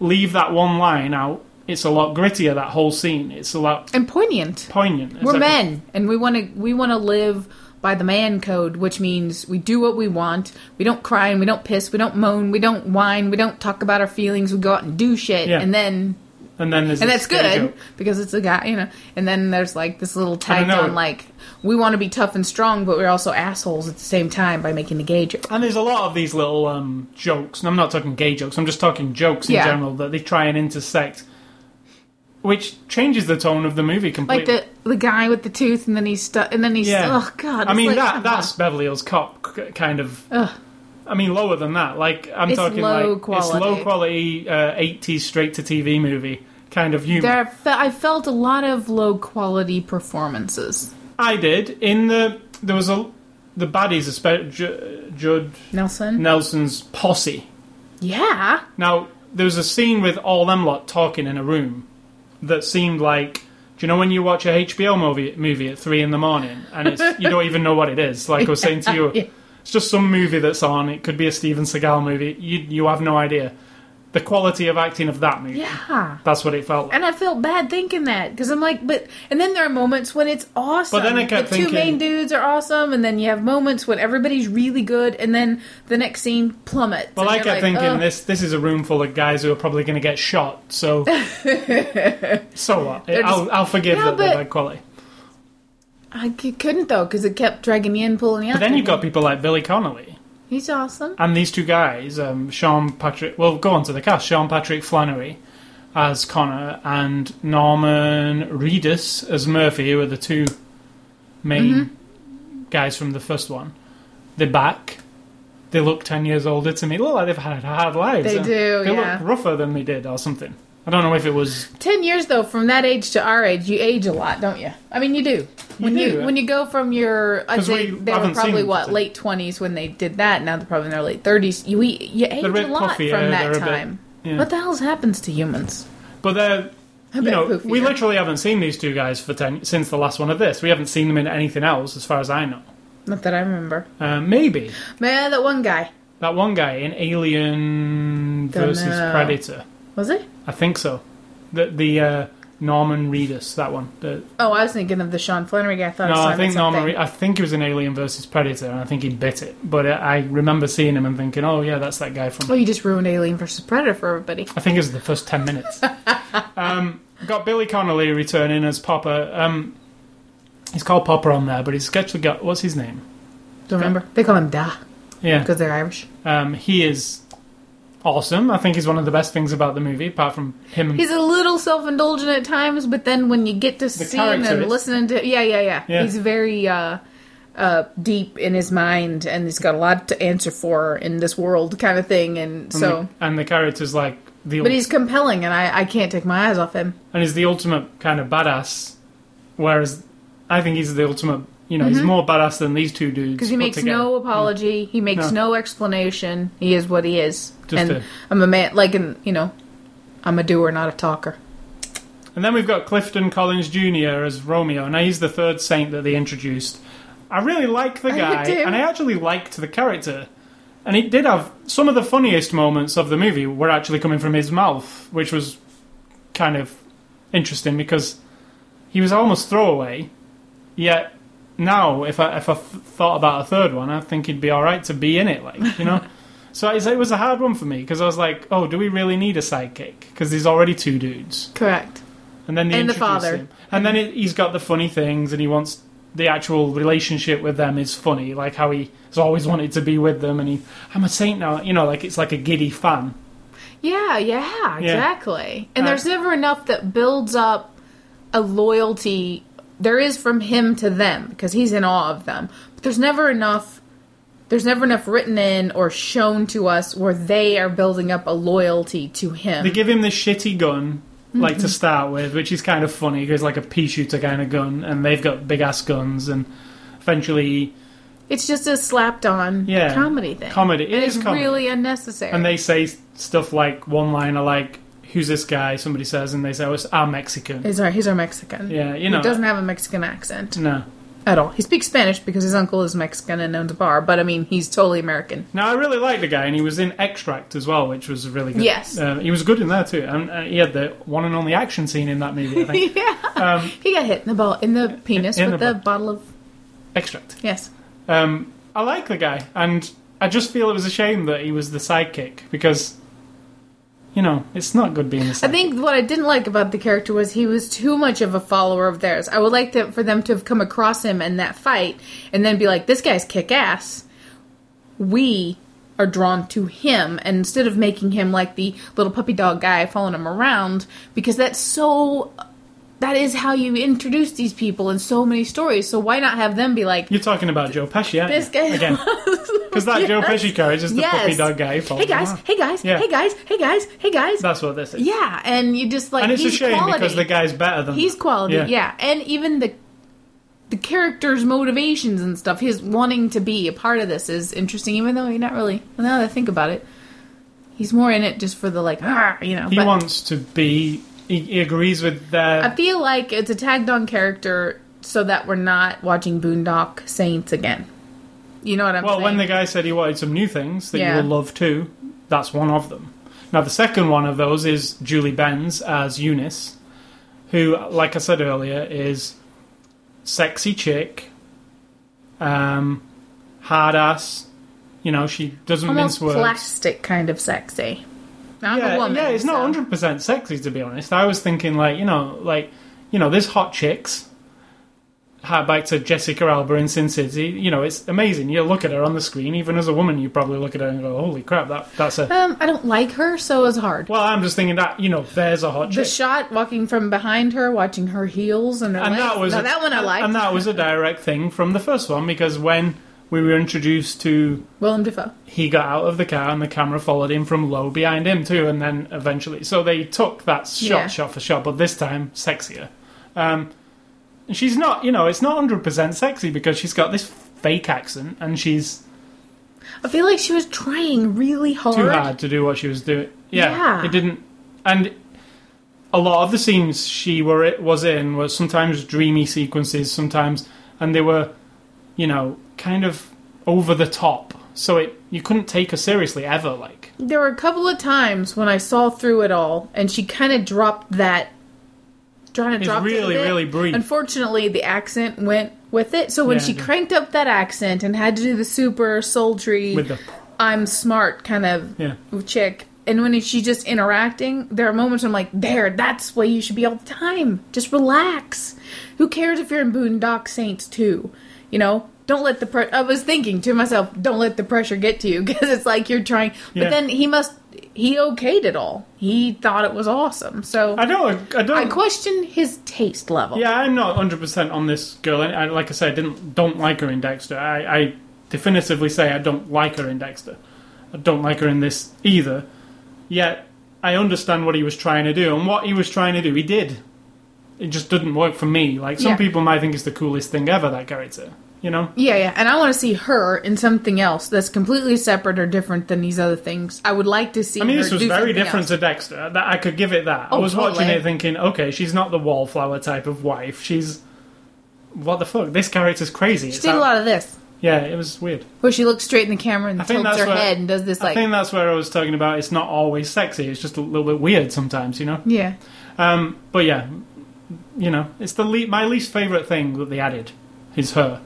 leave that one line out. It's a lot grittier. That whole scene. It's a lot And poignant. poignant. We're men, and we want to we want to live by the man code, which means we do what we want. We don't cry and we don't piss. We don't moan. We don't whine. We don't talk about our feelings. We go out and do shit, Yeah. and then And then there's and that's good scapegoat. because it's a guy, you know. And then there's like this little tag on like we want to be tough and strong, but we're also assholes at the same time by making the gay joke. And there's a lot of these little um, jokes, and I'm not talking gay jokes. I'm just talking jokes in Yeah. general that they try and intersect, which changes the tone of the movie completely. Like the the guy with the tooth, and then he's stuck, and then he's Yeah. oh god. I mean like, that that's on. Beverly Hills Cop kind of. Ugh. I mean, lower than that. Like I'm It's talking like it's low quality. quality uh, 80s straight to TV movie kind of humor. There, I felt a lot of low quality performances. I did in the there was a the baddies, especially Ju- Judd Nelson, Nelson's posse. yeah, Now there was a scene with all them lot talking in a room that seemed like. Do you know when you watch a HBO movie movie at three in the morning and it's you don't even know what it is? Like I was saying to you, it's just some movie that's on. It could be a Steven Seagal movie. You you have no idea the quality of acting of that movie. yeah. That's what it felt like. And I felt bad thinking that because I'm like, but and then there are moments when it's awesome. But then I kept the two main dudes are awesome, and then you have moments when everybody's really good, and then the next scene plummets. Well, I kept like, thinking this this is a room full of guys who are probably going to get shot. So so what? Just- I'll I'll forgive Yeah, that they're bad quality. I couldn't though because it kept dragging you in, pulling you out. But then you've got people like Billy Connolly. He's awesome. And these two guys, um, Sean Patrick, well, go on to the cast. Sean Patrick Flanery as Connor and Norman Reedus as Murphy, who are the two main Mm-hmm. guys from the first one. They're back. They look 10 years older to me. They look like they've had hard lives. They do, They yeah. look rougher than they did or something. I don't know if it was. Ten years though, from that age to our age, you age a lot, don't you? I mean, you do. When you, do. when you go from your, say we they were probably what late twenties when they did that. Now they're probably in their late thirties. You eat, you age a lot puffy, from yeah, that they're bit- time. yeah. What the hell happens to humans? But they're. You know, we literally haven't seen these two guys for ten since the last one of this. We haven't seen them in anything else, as far as I know. Not that I remember. Uh, maybe Man, that one guy That one guy in Alien Don't versus know. Predator. Was it? I think so. The the uh, Norman Reedus, that one. The, Oh, I was thinking of the Sean Flanery guy. I thought no, I, I think Norman. Re- I think it was in Alien versus Predator, and I think he bit it. But uh, I remember seeing him and thinking, "Oh yeah, that's that guy from." Well, you just ruined Alien versus Predator for everybody. I think it was the first ten minutes. um, got Billy Connolly returning as Popper. Um, he's called Popper on there, but he's actually got what's his name? Don't remember. They call him Da Yeah, because they're Irish. um, he is awesome. I think he's one of the best things about the movie, apart from him. He's a little self-indulgent at times, but then when you get to see him and is- listening to, yeah, yeah, yeah, Yeah. he's very uh, uh, deep in his mind, and he's got a lot to answer for in this world, kind of thing. And and so, the, and the character's like the but he's compelling, and I, I can't take my eyes off him. and he's the ultimate kind of badass. Whereas I think he's the ultimate. You know, he's more badass than these two dudes. Because Mm-hmm. he makes together. no apology, he makes No. no. explanation. He is what he is, Just and a- I'm a man. Like, an, you know, I'm a doer, not a talker. And then we've got Clifton Collins Jr. as Romeo. Now he's the third saint that they introduced. I really like the I guy, do. and I actually liked the character. And he did have some of the funniest moments of the movie were actually coming from his mouth, which was kind of interesting because he was almost throwaway. Yet now, if I if I thought about a third one, I think he'd be all right to be in it, like you know. so it was a hard one for me because I was like, oh, do we really need a sidekick? Because there's already two dudes. Correct. And then And the father. him. And then it, he's got the funny things, and he wants the actual relationship with them is funny, like how he has always wanted to be with them, and he, I'm a saint now, you know, like it's like a giddy fan. Yeah, yeah, exactly. And Uh, there's never enough that builds up a loyalty. There is from him to them because he's in awe of them. But there's never enough. There's never enough written in or shown to us where they are building up a loyalty to him. They give him the shitty gun, like to mm-hmm. start with, which is kind of funny because like a pea shooter kind of gun, and they've got big ass guns, and eventually, It's just a slapped on Yeah. comedy thing. Comedy. It is it's comedy. really unnecessary. and they say stuff like one liner like, "Who's this guy?" Somebody says, and they say, "Oh, it's our Mexican." he's our he's our Mexican. Yeah, you He know, doesn't have a Mexican accent no. at all. He speaks Spanish because his uncle is Mexican and owns a bar, but I mean he's totally American. Now I really liked the guy, and he was in Extract as well, which was really good. Yes. uh, he was good in there too, and uh, he had the one and only action scene in that movie. I think. yeah. um, He got hit in the ball in the penis in with the the bottle of Extract. yes. Um, I like the guy, and I just feel it was a shame that he was the sidekick because, you know, it's not good being the sidekick. I think what I didn't like about the character was he was too much of a follower of theirs. I would like to, for them to have come across him in that fight and then be like, "This guy's kick ass." We are drawn to him, and instead of making him like the little puppy dog guy following him around, because that's so. That is how you introduce these people in so many stories. So why not have them be like, You're talking about Joe Pesci, aren't "This guy Again, because that Joe Pesci character is just the Yes. puppy dog guy. Hey guys, hey guys, Yeah. hey guys, hey guys, hey guys. That's what this is. Yeah, and you just like and it's a shame quality. because the guy's better than He's quality, Yeah. yeah. And even the the character's motivations and stuff, his wanting to be a part of this is interesting, even though he's not really. Now that I think about it, he's more in it just for the like, ah, you know. He but wants to be. He, he agrees with that. I feel like it's a tagged on character so that we're not watching Boondock Saints again. You know what I'm saying? well, saying? when the guy said he wanted some new things that Yeah. you will love too, that's one of them. Now, the second one of those is Julie Benz as Eunice, who, like I said earlier, is sexy chick, um, hard ass. You know, she doesn't almost mince words. plastic kind of sexy. Not yeah, a woman. yeah, it's not hundred percent sexy to be honest. I was thinking like, you know, like, you know, there's hot chicks. Hat back to Jessica Alba in Sin City. You know, it's amazing. You look at her on the screen, even as a woman, you probably look at her and go, "Holy crap, that that's a." Um, I don't like her, so it's hard. Well, I'm just thinking that you know, there's a hot The chick, shot walking from behind her, watching her heels and her and legs. that was a- that one I liked. and that was a direct thing from the first one because when we were introduced to Willem Dafoe. he got out of the car and the camera followed him from low behind him too, and then eventually, so they took that shot, Yeah. shot for shot, but this time sexier. Um, and she's not, you know, it's not hundred percent sexy because she's got this fake accent and she's I feel like she was trying really hard. too hard to do what she was doing. Yeah, Yeah. it didn't, and a lot of the scenes she were it was in were sometimes dreamy sequences, sometimes, and they were, you know, kind of over the top. So it you couldn't take her seriously ever. Like There were a couple of times when I saw through it all, and she kind of dropped that. Trying to It's drop really, it bit. really brief. Unfortunately, the accent went with it. So when Yeah, she did. cranked up that accent and had to do the super sultry, with the I'm smart kind of yeah. chick. And when she's just interacting, there are moments I'm like, there, that's why you should be all the time. Just relax. Who cares if you're in Boondock Saints too? You know, don't let the I was thinking to myself, don't let the pressure get to you because it's like you're trying. Yeah. But then he must he okayed it all. He thought it was awesome. So I don't. I don't. I question his taste level. yeah, I'm not 100 percent on this girl. I, like I said, I didn't don't like her in Dexter. I, I definitively say I don't like her in Dexter. I don't like her in this either. Yet I understand what he was trying to do, and what he was trying to do, he did. It just didn't work for me. Like some Yeah. people might think it's the coolest thing ever. That character, you know. Yeah, yeah, and I want to see her in something else that's completely separate or different than these other things. I would like to see. I mean, this was very different else. to Dexter. That I could give it that. I Oh, was watching it thinking, okay, she's not the wallflower type of wife. She's what the fuck? This character's crazy. She It's did a lot of this, Yeah, it was weird. where she looks straight in the camera and I tilts her where- head and does this I like, think that's where I was talking about. It's not always sexy. It's just a little bit weird sometimes, you know. yeah. Um, but yeah, you know, it's the le- my least favorite thing that they added is her.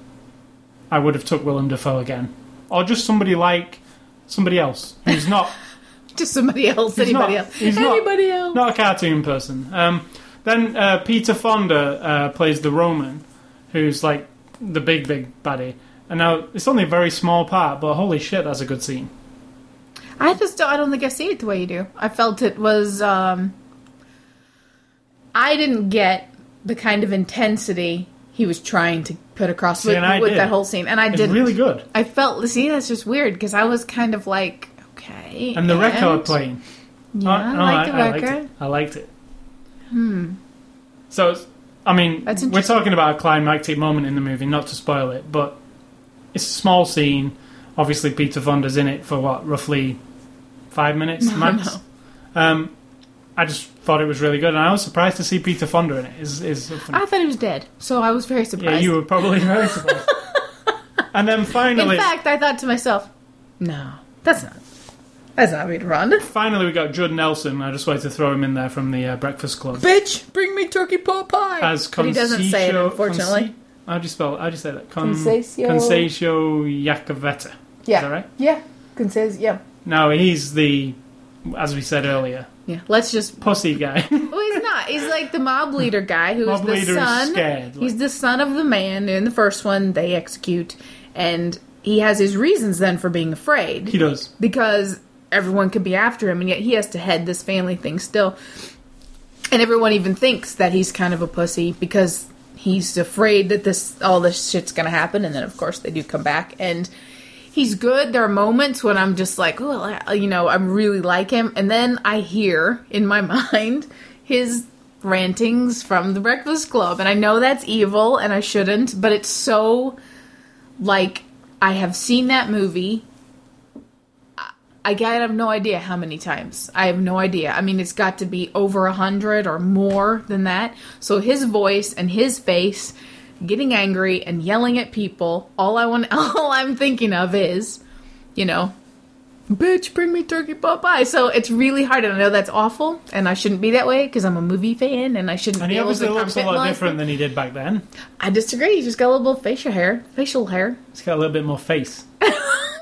I would have took Willem Dafoe again, or just somebody like somebody else who's not Just somebody else, He's anybody not- else, he's not- anybody else. not a cartoon person. Um, then uh, Peter Fonda uh, plays the Roman, who's like the big big baddie. And now it's only a very small part, but holy shit, that's a good scene. I just don't, I don't think I see it the way you do. I felt it was. um I didn't get the kind of intensity he was trying to put across See, with, with that whole scene, and I didn't. really good. I felt. See, that's just weird because I was kind of like, okay, And the record and- playing. Yeah, Oh, I no, like the I liked it. I liked it. Hmm. So, I mean, we're talking about a climactic moment in the movie, not to spoil it, but it's a small scene. Obviously, Peter Fonda's in it for what, roughly five minutes max. Um, I just thought it was really good, and I was surprised to see Peter Fonda in it. Is is I thought he was dead, so I was very surprised. yeah, you were probably very surprised. and then finally In finally, fact, I thought to myself, no, that's not. That's not Peter Fonda. finally, we got Judd Nelson. I just wanted to throw him in there from the uh, Breakfast Club Bitch, bring me turkey pot pie. as but he doesn't say it, unfortunately. Consi- How do you spell? How do you say that? Con- Concesio- Concezio Yakavetta. yeah, Is that right? yeah. Can says yeah, No, he's the, as we said earlier, yeah. Let's just. pussy guy. Well, he's not. He's like the mob leader guy who's Mob the son. scared, He's the son of the man in the first one. They execute, and he has his reasons then for being afraid. he does. because everyone could be after him, and yet he has to head this family thing still. And everyone even thinks that he's kind of a pussy because he's afraid that this all this shit's gonna happen. And then of course they do come back, and he's good. There are moments when I'm just like, oh, you know, I'm really like him, and then I hear in my mind his rantings from the Breakfast Club, and I know that's evil, and I shouldn't, but it's so like I have seen that movie I I have no idea how many times. I have no idea. I mean, it's got to be over a hundred or more than that. So his voice and his face, getting angry and yelling at people. All I want, all I'm thinking of is, you know, bitch, bring me turkey pot pie. So it's really hard, and I know that's awful, and I shouldn't be that way because I'm a movie fan, and I shouldn't. And be he obviously looks a lot different than he did back then. I disagree. He's just got a little facial hair, facial hair. He's got a little bit more face.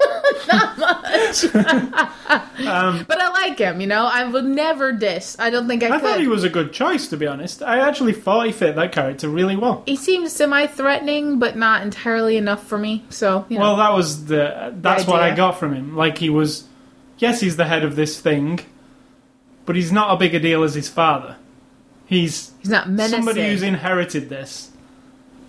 Um, but I like him. You know, I would never diss. I don't think I, I could. thought he was a good choice, to be honest. I actually thought he fit that character really well. he seems semi-threatening, but not entirely enough for me. So, you know, Well, that was the. That's what I got from him. Like he was. Yes, he's the head of this thing, but he's not a bigger deal as his father. He's he's not menacing. somebody who's inherited this,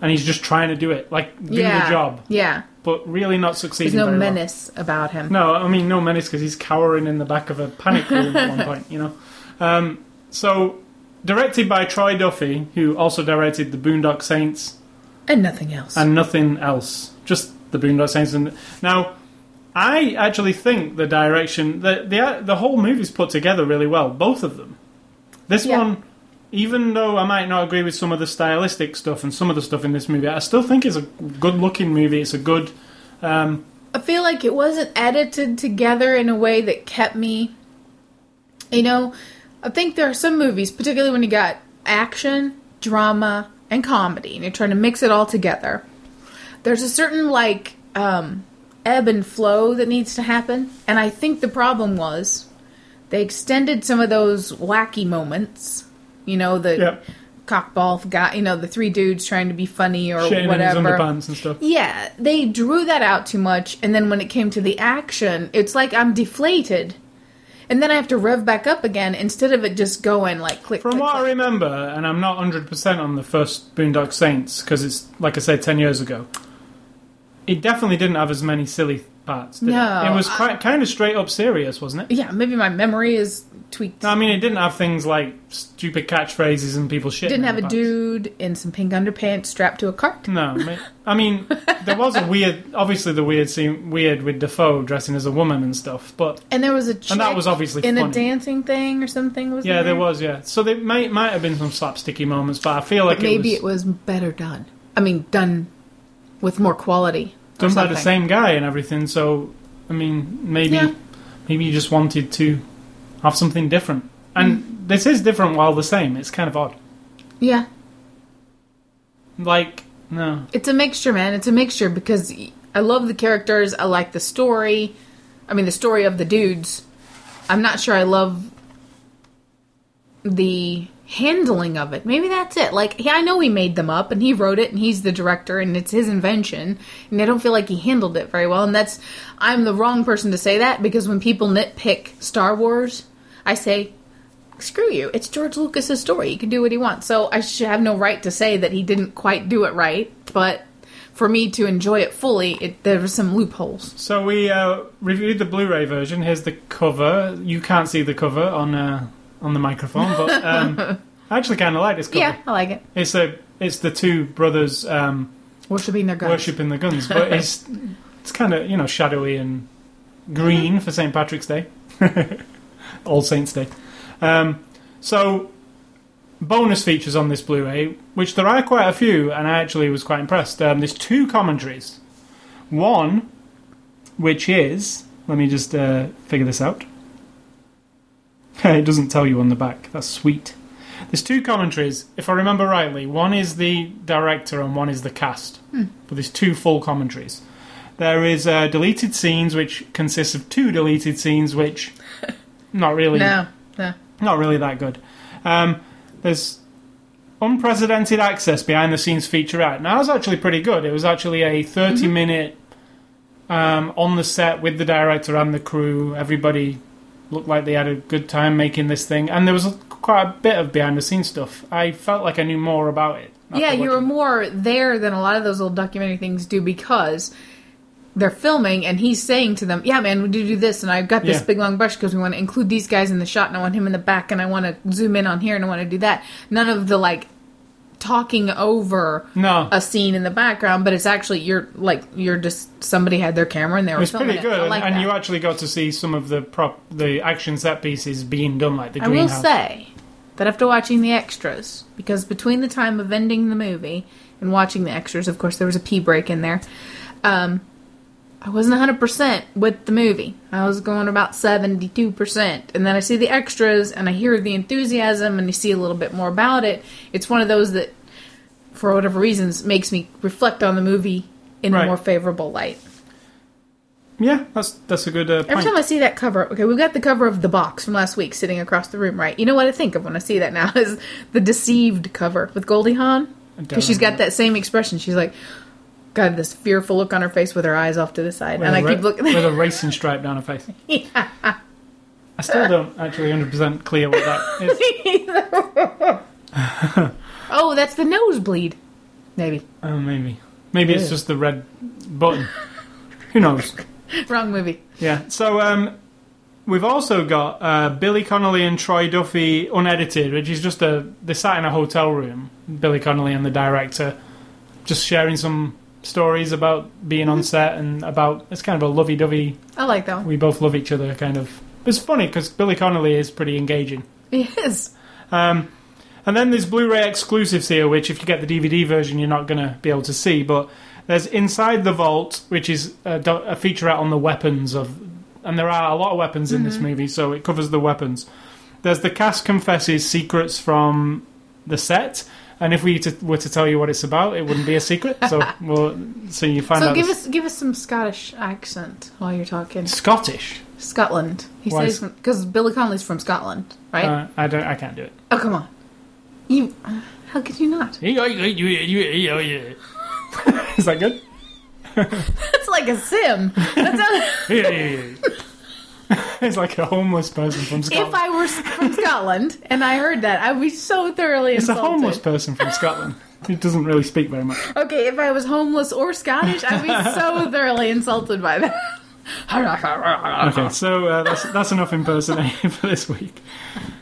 and he's just trying to do it, like do yeah. the job, Yeah, but really not succeeding. there's no very well. menace about him. No, I mean no menace because he's cowering in the back of a panic room at one point. You know, um, so directed by Troy Duffy, who also directed the Boondock Saints and nothing else. and nothing else, just the Boondock Saints. And now, I actually think the direction, the the the whole movie's put together really well. Both of them. This Yeah. one, even though I might not agree with some of the stylistic stuff and some of the stuff in this movie, I still think it's a good-looking movie. It's a good. Um, I feel like it wasn't edited together in a way that kept me. You know, I think there are some movies, particularly when you got action, drama, and comedy, and you're trying to mix it all together. There's a certain like um, ebb and flow that needs to happen, and I think the problem was they extended some of those wacky moments. You know, the Yep. cockball guy. You know, the three dudes trying to be funny or his whatever. underpants and stuff. Yeah, they drew that out too much, and then when it came to the action, it's like I'm deflated, and then I have to rev back up again instead of it just going like click. From click, what I remember, and I'm not 100% on the first Boondock Saints because it's, like I said, 10 years ago, it definitely didn't have as many silly parts. Did No, it? it was I- kind of straight up serious, wasn't it? yeah, maybe my memory is tweaked. No, I mean, it didn't have things like stupid catchphrases and people shit. Didn't have a dude in some pink underpants strapped to a cart. No, I mean, there was a weird, obviously the weird scene, weird with Dafoe dressing as a woman and stuff, but And there was a And that was obviously in funny. a dancing thing or something. Was yeah, there was, yeah. So there might might have been some slapsticky moments, but I feel like Maybe it was, it was better done. I mean, done with more quality. done by the same guy and everything. So, I mean, maybe Yeah. maybe you just wanted to have something different. And Mm. this is different while the same. It's kind of odd. Yeah, Like, no. It's a mixture, man. It's a mixture because I love the characters. I like the story. I mean, the story of the dudes. I'm not sure I love the handling of it. Maybe that's it. Like, yeah, I know he made them up and he wrote it and he's the director and it's his invention. And I don't feel like he handled it very well. And that's, I'm the wrong person to say that because when people nitpick Star Wars, I say, screw you. It's George Lucas's story. He can do what he wants. So I should have no right to say that he didn't quite do it right. But for me to enjoy it fully, it, there were some loopholes. So we uh, reviewed the Blu-ray version. Here's the cover. You can't see the cover on uh, on the microphone, but um, I actually kind of like this cover. Yeah, I like it. It's a it's the two brothers um, Worshipping their guns. worshipping the guns, but it's it's kind of you know shadowy and green for St Patrick's Day, All Saints Day. Um, so bonus features on this Blu-ray, which there are quite a few, and I actually was quite impressed. Um, there's two commentaries. One, which is let me just uh, figure this out. it doesn't tell you on the back. That's sweet. There's two commentaries, if I remember rightly. One is the director and one is the cast. But there's two full commentaries. There is uh, deleted scenes, which consists of two deleted scenes, which not really, No, no. not really that good. Um, there's unprecedented access behind the scenes featurette. Now, that was actually pretty good. It was actually a 30 minute um, on the set with the director and the crew. Everybody looked like they had a good time making this thing, and there was quite a bit of behind the scenes stuff. I felt like I knew more about it. Yeah, you were more there than a lot of those old documentary things do because they're filming and he's saying to them, "Yeah, man, we do do this, and I've got this Yeah. big long brush because we want to include these guys in the shot, and I want him in the back, and I want to zoom in on here, and I want to do that." None of the like talking over No, a scene in the background, but it's actually you're like you're just somebody had their camera and they were filming pretty good, it. Like and that. you actually got to see some of the prop, the action set pieces being done, like the I will say that after watching the extras, because between the time of ending the movie and watching the extras, of course, there was a pee break in there. Um, I wasn't 100% with the movie. I was going about 72%. And then I see the extras and I hear the enthusiasm and you see a little bit more about it. It's one of those that, for whatever reasons, makes me reflect on the movie in a more favorable light. Yeah, that's that's a good uh, Every time I see that cover, okay, we've got the cover of the box from last week sitting across the room, right? You know what I think of when I see that now is the deceived cover with Goldie Hawn because she's got that same expression. She's like, got this fearful look on her face with her eyes off to the side, with and I ra- keep looking. with a racing stripe down her face. I still don't actually 100% clear what that is. oh, that's the nosebleed. Maybe Oh, maybe. Maybe it's just the red button. Who knows? wrong movie. Yeah. So um, we've also got uh, Billy Connolly and Troy Duffy unedited, which is just a they sat in a hotel room. Billy Connolly and the director just sharing some stories about being on set and about it's kind of a lovey-dovey. I like that one. We both love each other kind of. It's funny because Billy Connolly is pretty engaging. Yes. Um, and then there's Blu-ray exclusives here, which if you get the DVD version, you're not going to be able to see. But there's Inside the Vault, which is a, a featurette on the weapons of, and there are a lot of weapons in this movie, so it covers the weapons. There's the cast confesses secrets from the set, and if we to, were to tell you what it's about, it wouldn't be a secret. So, well, so you find So out So give it's us give us some Scottish accent while you're talking. Scottish. Scotland. He Why says because Billy Connolly's from Scotland, right? Uh, I don't. I can't do it. oh come on, you. How could you not? Is that good? That's like a sim. That's a, it's like a homeless person from Scotland. if I were from Scotland and I heard that, I'd be so thoroughly It's a homeless person from Scotland. He doesn't really speak very much. Okay, if I was homeless or Scottish, I'd be so thoroughly insulted by that. Okay, so uh, that's that's enough impersonating for this week.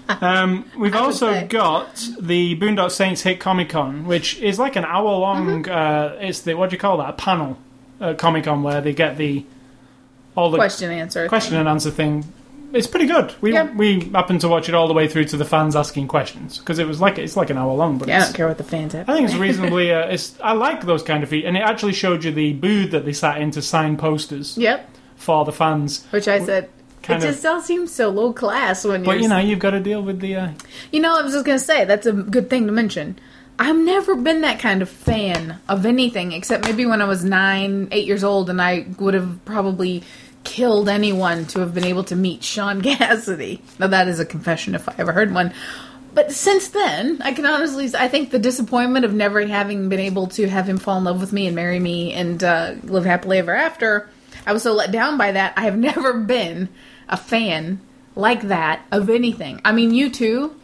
Um, we've also say. got the Boondock Saints Hit Comic Con, which is like an hour long. Mm-hmm. Uh, it's the what do you call that? A panel uh, Comic Con where they get the all the Question answer. question and answer thing. It's pretty good. We Yeah. we happened to watch it all the way through to the fans asking questions because it was like it's like an hour long, but Yeah, I don't care what the fans have. I think it's reasonably. Uh, it's I like those kind of feet, and it actually showed you the booth that they sat in to sign posters Yep. for the fans. Which I said. Kind it of- just all seems so low class when. But you know, you've got to deal with the. Uh, You know, I was just gonna say that's a good thing to mention. I've never been that kind of fan of anything, except maybe when I was nine, eight years old, and I would have probably killed anyone to have been able to meet Shaun Cassidy. Now that is a confession if I ever heard one. But since then, I can honestly, I think the disappointment of never having been able to have him fall in love with me and marry me and uh, live happily ever after, I was so let down by that. I have never been a fan like that of anything. I mean, you too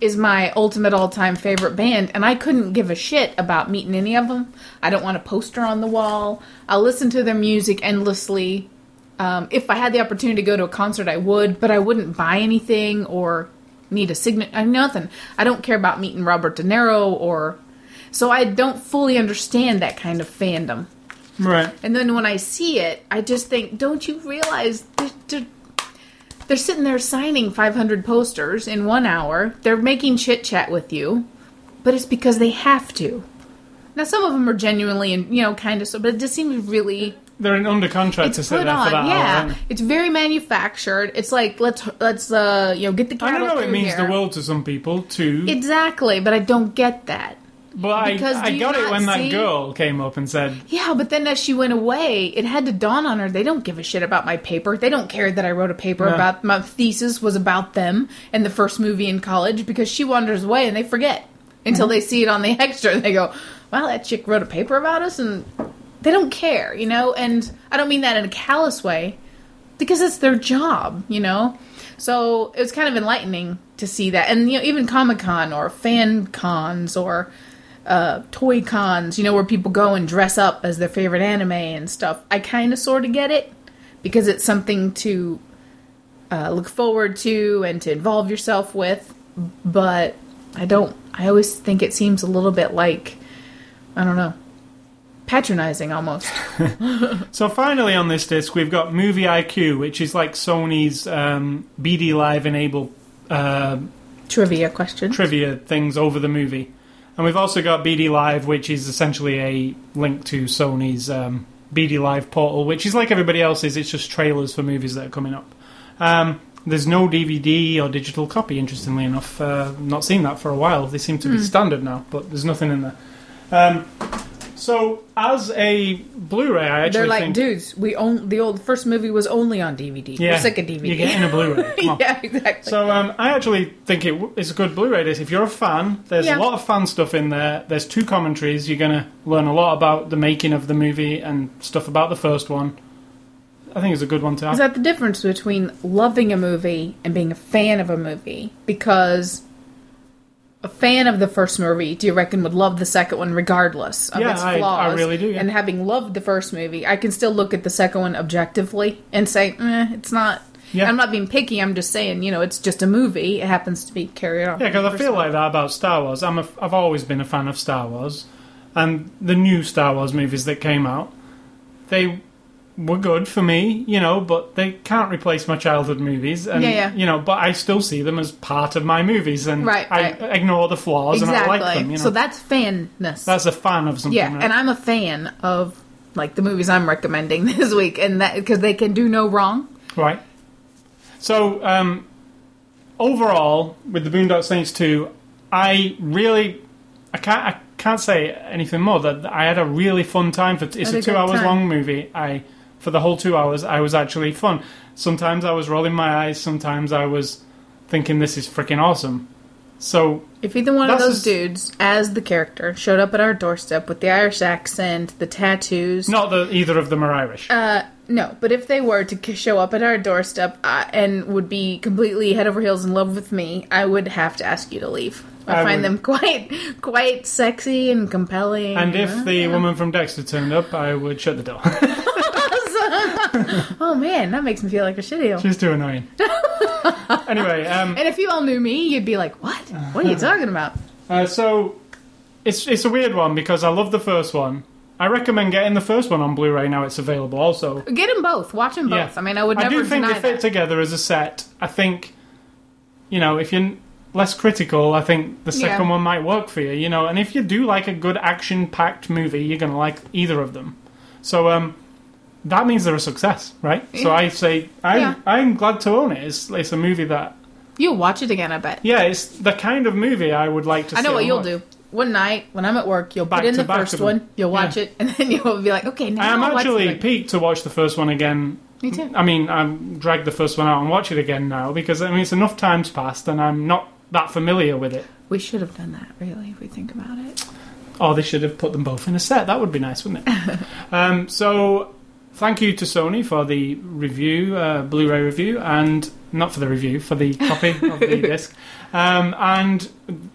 is my ultimate all-time favorite band and I couldn't give a shit about meeting any of them. I don't want a poster on the wall. I'll listen to their music endlessly. Um, if I had the opportunity to go to a concert, I would, but I wouldn't buy anything or need a signature. I nothing. I don't care about meeting Robert De Niro or. So I don't fully understand that kind of fandom. Right. And then when I see it, I just think, don't you realize they're, they're, they're sitting there signing 500 posters in one hour? They're making chit chat with you, but it's because they have to. Now, some of them are genuinely and you know kind of so, but it just seems really They're in under contract to sit put there on. for that yeah, hour. it's very manufactured. It's like let's let's uh you know get the I don't know. It means here. the world to some people too. exactly, but I don't get that. But I, because do I got it when that girl came up and said, Yeah, but then as she went away, it had to dawn on her they don't give a shit about my paper. They don't care that I wrote a paper Yeah. about my thesis was about them and the first movie in college because she wanders away and they forget until mm-hmm. they see it on the extra and they go, "Wow, that chick wrote a paper about us," and they don't care, you know. And I don't mean that in a callous way because it's their job, you know. So it was kind of enlightening to see that, and you know, even Comic Con or fan cons or uh, toy cons, you know, where people go and dress up as their favorite anime and stuff. I kind of sort of get it because it's something to uh, look forward to and to involve yourself with, but I don't. I always think it seems a little bit like I don't know, patronizing almost. So finally on this disc, we've got Movie IQ, which is like Sony's um, BD Live enabled uh, Trivia question. trivia things over the movie, and we've also got BD Live, which is essentially a link to Sony's um, BD Live portal, which is like everybody else's. It's just trailers for movies that are coming up. Um, there's no DVD or digital copy, interestingly enough. Uh, not seen that for a while. They seem to Hmm. be standard now, but there's nothing in there. Um, so, as a Blu-ray, I actually They're like, think dudes, we own the old first movie was only on DVD. We're sick of DVD. You're getting a Blu-ray. Yeah, exactly. So um, I actually think it it's a good Blu-ray. If you're a fan, there's Yeah. a lot of fan stuff in there. There's two commentaries. You're gonna learn a lot about the making of the movie and stuff about the first one. I think it's a good one to have. Is that the difference between loving a movie and being a fan of a movie? Because a fan of the first movie, do you reckon, would love the second one regardless of Yeah, its I- I really do, yeah. And having loved the first movie, I can still look at the second one objectively and say, eh, it's not. Yeah. I'm not being picky. I'm just saying, you know, it's just a movie. It happens to be carried on. Yeah, because I feel like that about Star Wars. I'm a, I've always been a fan of Star Wars, and the new Star Wars movies that came out, they were good for me, you know, but they can't replace my childhood movies, and Yeah, yeah. you know, but I still see them as part of my movies, and Right, I right. ignore the flaws and I exactly. like them. You know, So that's fanness. that's a fan of something. Yeah, right? and I'm a fan of like the movies I'm recommending this week, and that because they can do no wrong. Right. So, um, overall, with the Boondock Saints 2, I really, I can't, I can't say anything more. That I had a really fun time. For it's a a two hours time. long movie. I for the whole two hours, I was actually fun. Sometimes I was rolling my eyes. Sometimes I was thinking, "This is freaking awesome." So If either one of those dudes, as the character, showed up at our doorstep with the Irish accent, the tattoos, not that either of them are Irish. uh, no, but if they were to show up at our doorstep uh, and would be completely head over heels in love with me, I would have to ask you to leave. I, I find would- them quite, quite sexy and compelling. and if uh, the yeah. woman from Dexter turned up, I would shut the door. oh man, that makes me feel like a shitty. She's too annoying. anyway, um, And if you all knew me, you'd be like, "What? What are you talking about?" Uh, so it's it's a weird one because I love the first one. I recommend getting the first one on Blu-ray now it's available. Also, Get them both. Watch them both. Yeah. I mean, I would Never I do think they fit that. together as a set. I think you know if you're less critical, I think the second Yeah. one might work for you. You know, and if you do like a good action-packed movie, you're gonna like either of them. So um, that means they're a success, right? So I say I'm Yeah. I'm glad to own it. It's it's a movie that You'll watch it again, I bet. yeah, it's the kind of movie I would like to. I know what you'll watch. do. One night when I'm at work, you'll Back put in the first one, you'll watch Yeah. it, and then you'll be like, okay, now I am I'll watch actually peaked to watch the first one again. Me too. I mean, I'm dragged the first one out and watch it again now because I mean it's enough times passed and I'm not that familiar with it. We should have done that, really, if we think about it. Oh, they should have put them both in a set. That would be nice, wouldn't it? um, so, thank you to Sony for the review, uh, Blu-ray review, and not for the review, for the copy of the disc. Um, and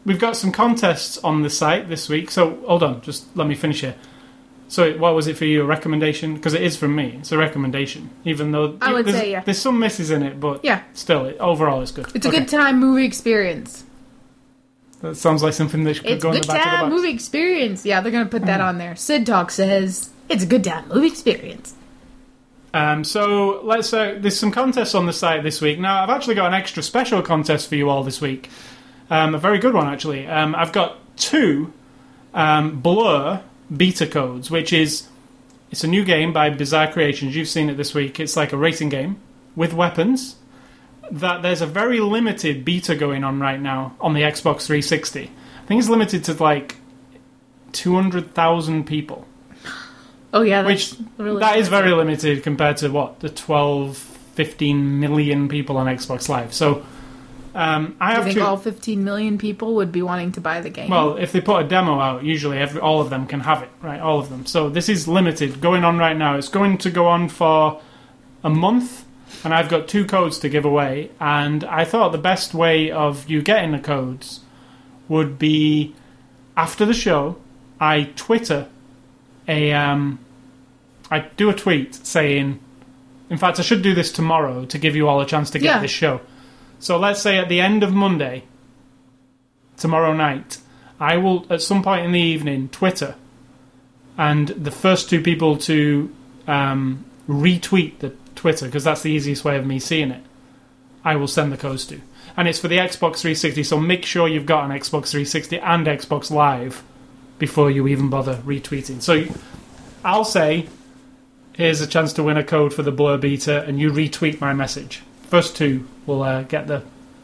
we've got some contests on the site this week. So, hold on, just let me finish here. So, what was it for you? A recommendation? Because it is from me. It's a recommendation, even though I would there's, say, yeah. there's some misses in it, but Yeah. still, it, overall, it's good. It's a Okay. good time movie experience. That sounds like something that could It's go in the back of the time box. movie experience. Yeah, they're gonna put that on there. Sid Talk says it's a good time movie experience. Um, so let's. Uh, there's some contests on the site this week. Now I've actually got an extra special contest for you all this week. Um, a very good one actually. Um, I've got two um, Blur beta codes, which is it's a new game by Bizarre Creations. You've seen it this week. It's like a racing game with weapons. That there's a very limited beta going on right now on the Xbox 360. I think it's limited to like 200,000 people Oh yeah, which that's really that is very limited compared to what the 12 15 million people on xbox live. So um, i have think all 15 million people would be wanting to buy the game? well if they put a demo out usually every, all of them can have it right? All of them. So this is limited. Going on right now it's going to go on for a month and i've got two codes to give away and i thought the best way of you getting the codes would be after the show i twitter a um, I do a tweet saying, in fact, I should do this tomorrow to give you all a chance to get Yeah. this show. So let's say at the end of Monday, tomorrow night, I will at some point in the evening Twitter, and the first two people to um, retweet the Twitter because that's the easiest way of me seeing it. I will send the codes to, and it's for the Xbox 360. So make sure you've got an Xbox 360 and Xbox Live before you even bother retweeting. So I'll say, here's a chance to win a code for the Blur Beta, and you retweet my message. First two will uh, get the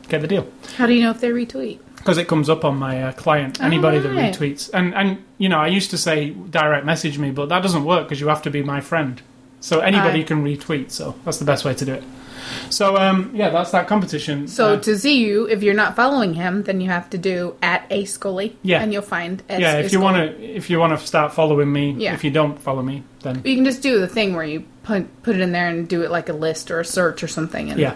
get the deal How do you know if they retweet? because it comes up on my uh, client. Anybody that retweets, and and you know, I used to say direct message me, but that doesn't work because you have to be my friend. So anybody can retweet. So that's the best way to do it. So um, yeah, that's that competition. So Uh, to see you, if you're not following him, then you have to do at a Scully. Yeah. and you'll find S- yeah, if you want to, if you want to start following me, Yeah. if you don't follow me, then You can just do the thing where you put put it in there and do it like a list or a search or something. And Yeah.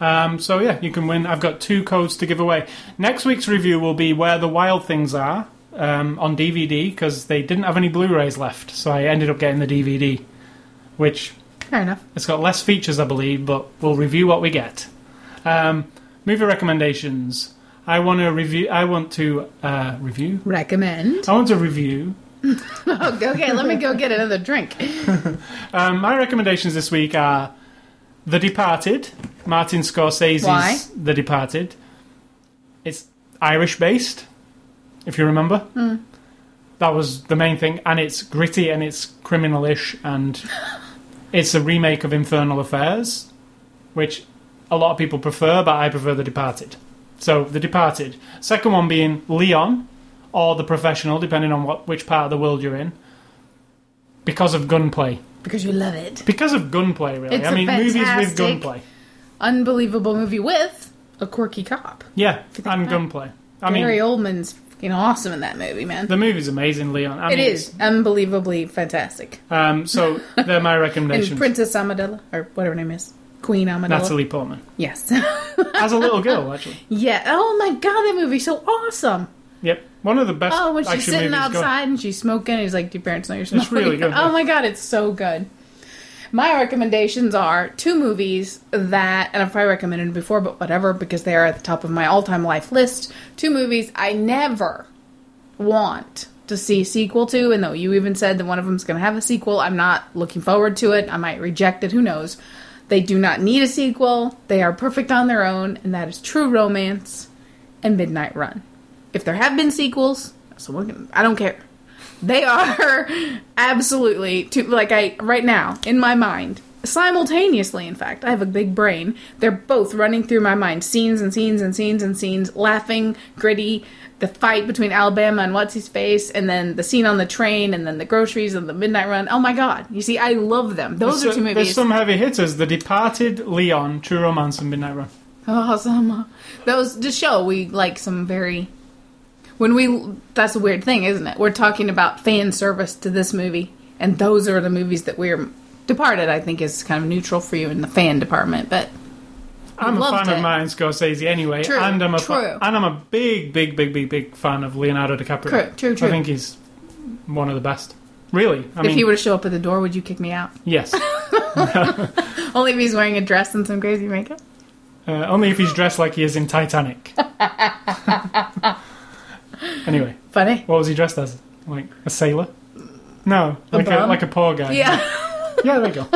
Um, so yeah, you can win. I've got two codes to give away. Next week's review will be where the wild things are um, on DVD because they didn't have any Blu-rays left, so I ended up getting the DVD, which fair enough. it's got less features, I believe, but we'll review what we get. Um, movie recommendations. I want to review. I want to uh, review. Recommend. I want to review. Okay, let me go get another drink. Um, my recommendations this week are The Departed, Martin Scorsese's Why? The Departed. It's Irish based, if you remember. Hmm. That was the main thing, and it's gritty and it's criminalish, and it's a remake of Infernal Affairs, which a lot of people prefer, but I prefer The Departed. So, The Departed. Second one being Leon, or The Professional, depending on what which part of the world you're in, because of gunplay. Because you love it. Because of gunplay, really. It's I a mean, movies with gunplay. Unbelievable movie with a quirky cop. Yeah, and gunplay. I mean, Gary Oldman's fucking awesome in that movie, man. the movie's amazing, Leon. I It mean, is unbelievably fantastic. Um, so they're my And recommendations. Princess Amidala, or whatever her name is, Queen Amidala. Natalie Portman Yes. as a little girl, actually. yeah. Oh my god, that movie's so awesome. Yep, one of the best. Oh, when she's sitting outside and she's smoking, he's like, "Do your parents know you're smoking?" It's really good, Oh my god, it's so good. My recommendations are two movies that, and I've probably recommended before, but whatever, because they are at the top of my all-time life list. Two movies I never want to see sequel to, and though you even said that one of them's going to have a sequel, I'm not looking forward to it. I might reject it. Who knows? They do not need a sequel. They are perfect on their own, and that is True Romance and Midnight Run. If there have been sequels, I don't care. They are absolutely to like I right now in my mind simultaneously. In fact, I have a big brain. They're both running through my mind, scenes and scenes and scenes and scenes, laughing, gritty. The fight between Alabama and what's his face, and then the scene on the train, and then the groceries and the midnight run. Oh my god! You see, I love them. Those There's are two some- There's some heavy hitters: The Departed, Leon, True Romance, and Midnight Run. Awesome. Those to show we like some very. When we that's a weird thing, isn't it? We're talking about fan service to this movie, and those are the movies that we're. Departed, I think, is kind of neutral for you in the fan department, but I'm a fan of it. Martin Scorsese anyway, True, and I'm a true. fa- and I'm a big, big, big, big, big fan of Leonardo DiCaprio. True, true, true. I think he's one of the best. Really? I if mean, he were to show up at the door, would you kick me out? yes. Only if he's wearing a dress and some crazy makeup. Uh, only if he's dressed like he is in Titanic. anyway, Funny. what was he dressed as? Like a sailor? No, like a, like a poor guy. Yeah. Yeah, there you go.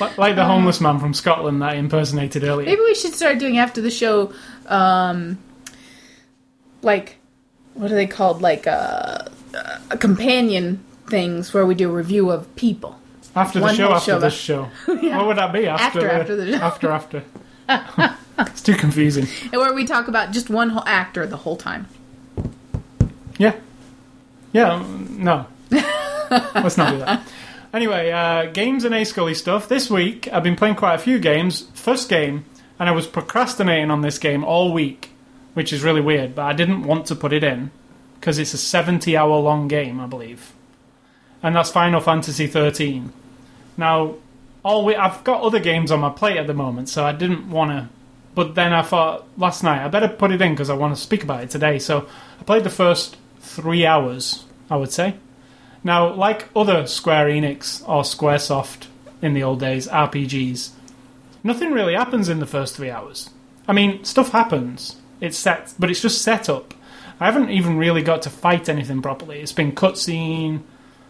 like, like the homeless man from Scotland that I impersonated earlier. Maybe we should start doing after the show, um, like, what are they called? Like, uh, uh, companion things where we do a review of people. After the One show, after show this show. What would that be? After, After- the, after the show. After, after. It's too confusing. And where we talk about just one whole actor the whole time. Yeah. Yeah, um, no. Let's not do that. Anyway, uh, games and A Scully stuff. This week, I've been playing quite a few games. First game, and I was procrastinating on this game all week, which is really weird, but I didn't want to put it in because it's a 70 hour long game, I believe. And that's Final Fantasy 13. Now, Oh, all we- I've got other games on my plate at the moment, so I didn't want to. But then I thought last night I better put it in because I want to speak about it today. So I played the first three hours, I would say. Now, like other Square Enix or Squaresoft in the old days RPGs, nothing really happens in the first three hours. I mean, stuff happens. It's set, but it's just set up. I haven't even really got to fight anything properly. It's been cutscene,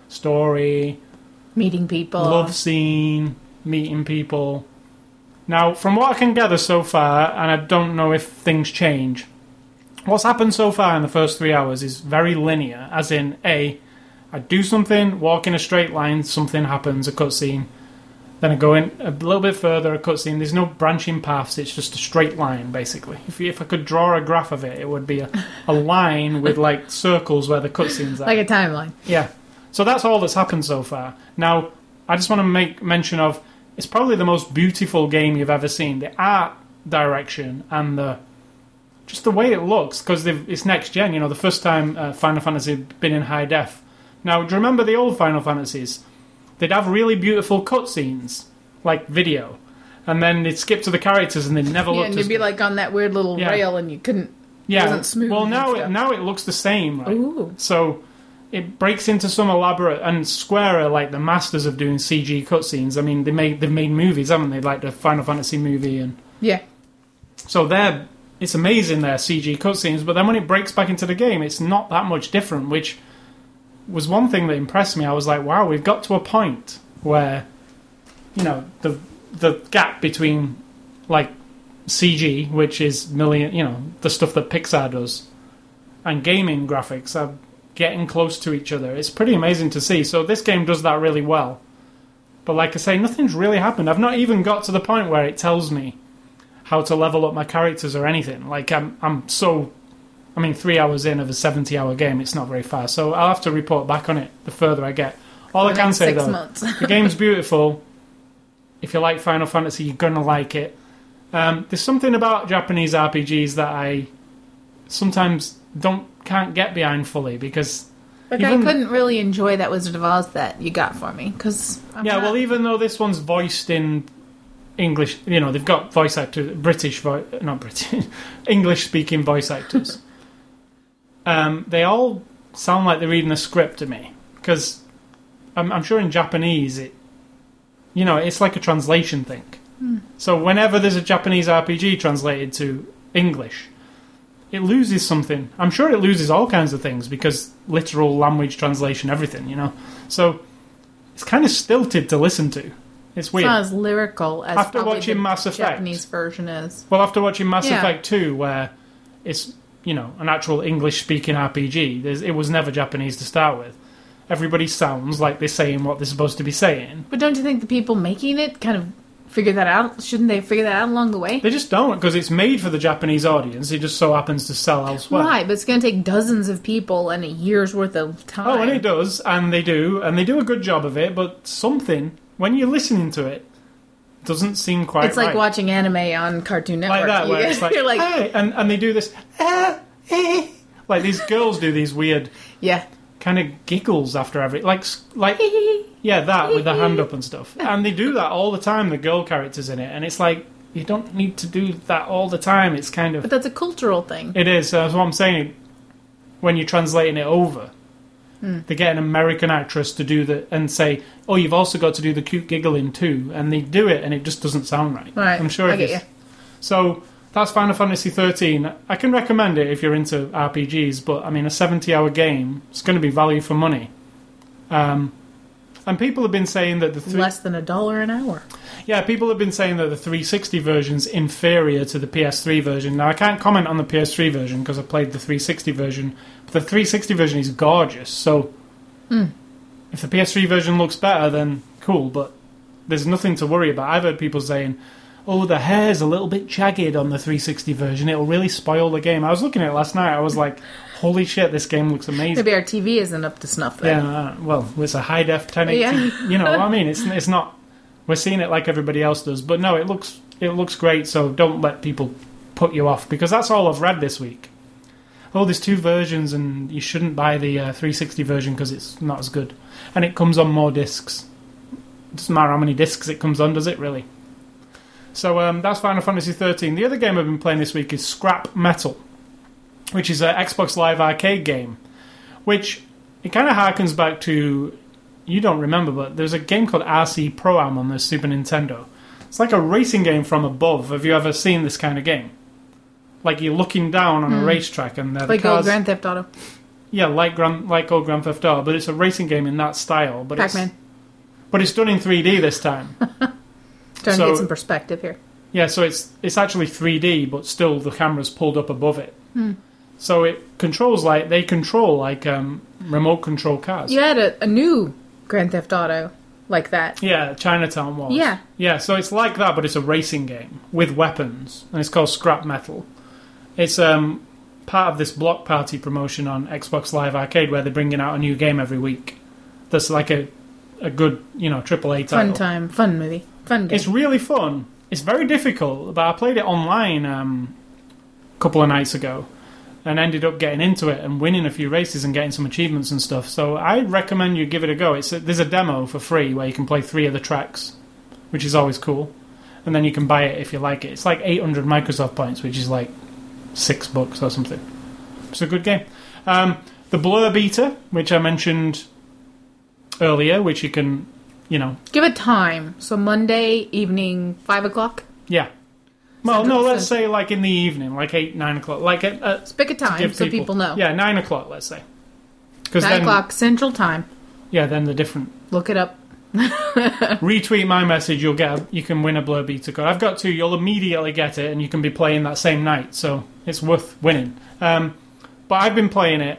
story, Meeting people. love scene, meeting people. Now, from what I can gather so far, and I don't know if things change, what's happened so far in the first three hours is very linear, as in, A, I do something, walk in a straight line, something happens, a cutscene. Then I go in a little bit further, a cutscene. There's no branching paths, it's just a straight line, basically. If, if I could draw a graph of it, it would be a, a line with like circles where the cutscenes are. Like a timeline. Yeah. So that's all that's happened so far. Now, I just want to make mention of it's probably the most beautiful game you've ever seen. The art direction and the just the way it looks because it's next gen. You know, the first time uh, Final Fantasy had been in high def. Now, do you remember the old Final Fantasies? They'd have really beautiful cutscenes, like video, and then they'd skip to the characters and they'd never Yeah, look. and you'd be like on that weird little Yeah. rail and you couldn't. yeah, wasn't smooth well now it, now it looks the same, right? Ooh. So it breaks into some elaborate and Square are like the masters of doing CG cutscenes. I mean, they made they've made movies, haven't they? Like the Final Fantasy movie, and Yeah. so they're it's amazing their CG cutscenes. But then when it breaks back into the game, it's not that much different, which was one thing that impressed me. I was like, wow, we've got to a point where you know the the gap between like CG, which is million, you know, the stuff that Pixar does, and gaming graphics are getting close to each other. It's pretty amazing to see. So this game does that really well. But like I say, nothing's really happened. I've not even got to the point where it tells me how to level up my characters or anything. Like I'm, I'm so, I mean, three hours in of a seventy-hour game, it's not very far. So I'll have to report back on it the further I get. All I can say though, the game's beautiful. If you like Final Fantasy, you're gonna like it. Um, there's something about Japanese RPGs that I sometimes don't can't get behind fully because Like Even- I couldn't really enjoy that Wizard of Oz that you got for me because yeah, well, even though this one's voiced in English, you know, they've got voice actors, British, vo- not British, English speaking voice actors. um, they all sound like they're reading a script to me because I'm, I'm sure in Japanese it, you know, it's like a translation thing. So whenever there's a Japanese RPG translated to English, it loses something. I'm sure it loses all kinds of things because literal language translation, everything, you know. So it's kind of stilted to listen to. It's it's weird. not as lyrical as After watching the Mass Effect. Japanese version is. Well, after watching Mass Yeah. Effect 2, where it's, you know, an actual English speaking RPG, it was never Japanese to start with. Everybody sounds like they're saying what they're supposed to be saying. But don't you think the people making it kind of figure that out? Shouldn't they figure that out along the way? They just don't, because it's made for the Japanese audience. It just so happens to sell elsewhere. Right, but it's going to take dozens of people and a year's worth of time. Oh, and it does, and they do, and they do a good job of it, but something, when you're listening to it, doesn't seem quite It's like right. watching anime on Cartoon Network. like that, You where get- it's like, you're like, hey, and, and they do this, ah, eh. like these girls do these weird yeah. Kind of giggles after every, like, like, yeah, that with the hand up and stuff, and they do that all the time. The girl characters in it, and it's like you don't need to do that all the time. It's kind of But that's a cultural thing. it is. That's what I'm saying. When you're translating it over, hmm. They get an American actress to do the and say, "Oh, you've also got to do the cute giggling too," and they do it, and it just doesn't sound right. Right. I'm sure I it is. So that's Final Fantasy 13. I can recommend it if you're into RPGs, but I mean, a 70-hour game is going to be value for money. Um, and people have been saying that the three, Less than a dollar an hour. yeah, people have been saying that the 360 version's inferior to the PS3 version. Now, I can't comment on the PS3 version because I played the 360 version, but the 360 version is gorgeous. So, if the PS3 version looks better, then cool. But there's nothing to worry about. I've heard people saying, "Oh, the hair's a little bit jagged on the 360 version. It'll really spoil the game." I was looking at it last night. I was like, "Holy shit, this game looks amazing." Maybe our TV isn't up to snuff then. Yeah, uh, well, it's a high def 1080. Yeah. You know what I mean? It's it's not. We're seeing it like everybody else does, but no, it looks it looks great. So don't let people put you off because that's all I've read this week. Oh, there's two versions, and you shouldn't buy the uh, 360 version because it's not as good, and it comes on more discs. Doesn't matter how many discs it comes on, does it really? So um, that's Final Fantasy 13. The other game I've been playing this week is Scrap Metal, which is an Xbox Live Arcade game, which it kind of harkens back to you don't remember, but there's a game called RC Pro Am on the Super Nintendo. It's like a racing game from above. Have you ever seen this kind of game? Like you're looking down on a racetrack and there are the Like cars. old Grand Theft Auto. yeah, like Grand, like old Grand Theft Auto, but it's a racing game in that style. But Pac it's but it's done in 3D this time. Trying So- to get some perspective here. Yeah, so it's it's actually 3D, but still the camera's pulled up above it. Hmm. So it controls like they control like um, remote control cars. You had a, a new Grand Theft Auto like that. Yeah, Chinatown was. Yeah. Yeah, so it's like that, but it's a racing game with weapons, and it's called Scrap Metal. It's um, part of this Block Party promotion on Xbox Live Arcade where they're bringing out a new game every week. That's like a, a good, you know, AAA title. Fun time. Fun movie. Fun game. It's really fun. It's very difficult, but I played it online um, a couple of nights ago and ended up getting into it and winning a few races and getting some achievements and stuff. So I recommend you give it a go. It's a, there's a demo for free where you can play three of the tracks, which is always cool, and then you can buy it if you like it. It's like 800 Microsoft points, which is like six bucks or something. It's a good game. Um, the Blur Beta, which I mentioned earlier, which you can, you know, Give it time. So Monday evening, 5 o'clock. Yeah. Well, no, let's say like in the evening, like eight, nine o'clock, like at, uh, pick a time so people, know. Yeah, nine o'clock, let's say. 9 then, o'clock Central Time. yeah, then the different. Look it up. Retweet my message, you'll get, a, you can win a Blur Beta code. I've got two, you'll immediately get it, and you can be playing that same night, so it's worth winning. Um, but I've been playing it.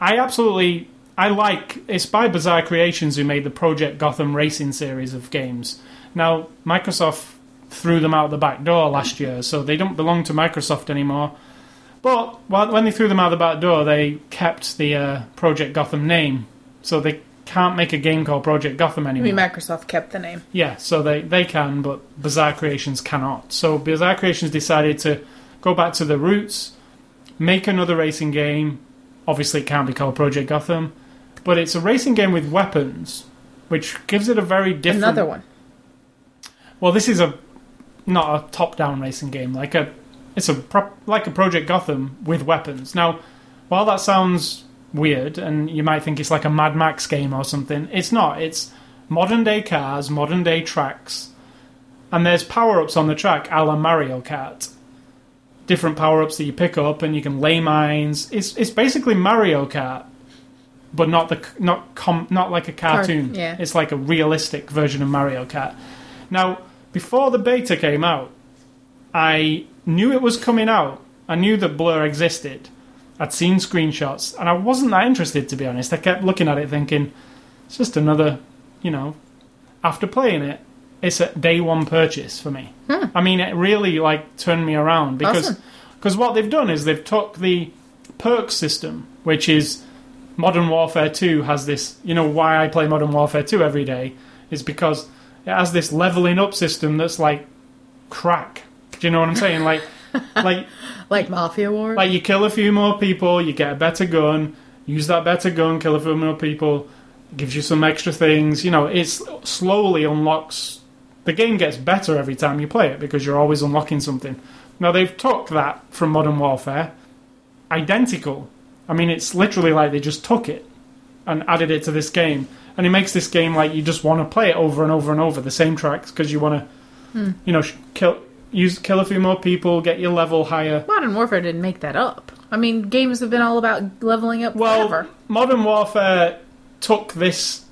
I absolutely, I like. It's by Bizarre Creations who made the Project Gotham Racing series of games. Now, Microsoft threw them out the back door last year, so they don't belong to Microsoft anymore. But when they threw them out the back door, they kept the uh, Project Gotham name, so they can't make a game called Project Gotham I anymore. mean, Microsoft kept the name. Yeah, so they, they can, but Bizarre Creations cannot. So Bizarre Creations decided to go back to the roots, make another racing game. Obviously, it can't be called Project Gotham, but it's a racing game with weapons, which gives it a very different. Another one. Well, this is a not a top-down racing game. Like a, it's a prop, like a Project Gotham with weapons. Now, while that sounds weird, and you might think it's like a Mad Max game or something, it's not. It's modern-day cars, modern-day tracks, and there's power-ups on the track, a la Mario Kart. Different power-ups that you pick up, and you can lay mines. It's it's basically Mario Kart, but not the not com, not like a cartoon. yeah. It's like a realistic version of Mario Kart. Now, before the beta came out, I knew it was coming out. I knew that Blur existed. I'd seen screenshots, and I wasn't that interested, to be honest. I kept looking at it thinking, it's just another, you know. After playing it, it's a day one purchase for me. Hmm. I mean, it really, like, turned me around because Awesome. because what they've done is they've took the perk system, which is Modern Warfare 2 has this, you know, why I play Modern Warfare 2 every day is because it has this leveling up system that's like crack. Do you know what I'm saying? Like, like, Like Mafia War. like you kill a few more people, you get a better gun, use that better gun, kill a few more people, gives you some extra things. You know, it slowly unlocks. The game gets better every time you play it because you're always unlocking something. Now they've took that from Modern Warfare, identical. I mean, it's literally like they just took it and added it to this game, and it makes this game like you just want to play it over and over and over the same tracks because you want to, hmm. you know, kill use kill a few more people, get your level higher. Modern Warfare didn't make that up. I mean, games have been all about leveling up Well, forever. Modern Warfare took this.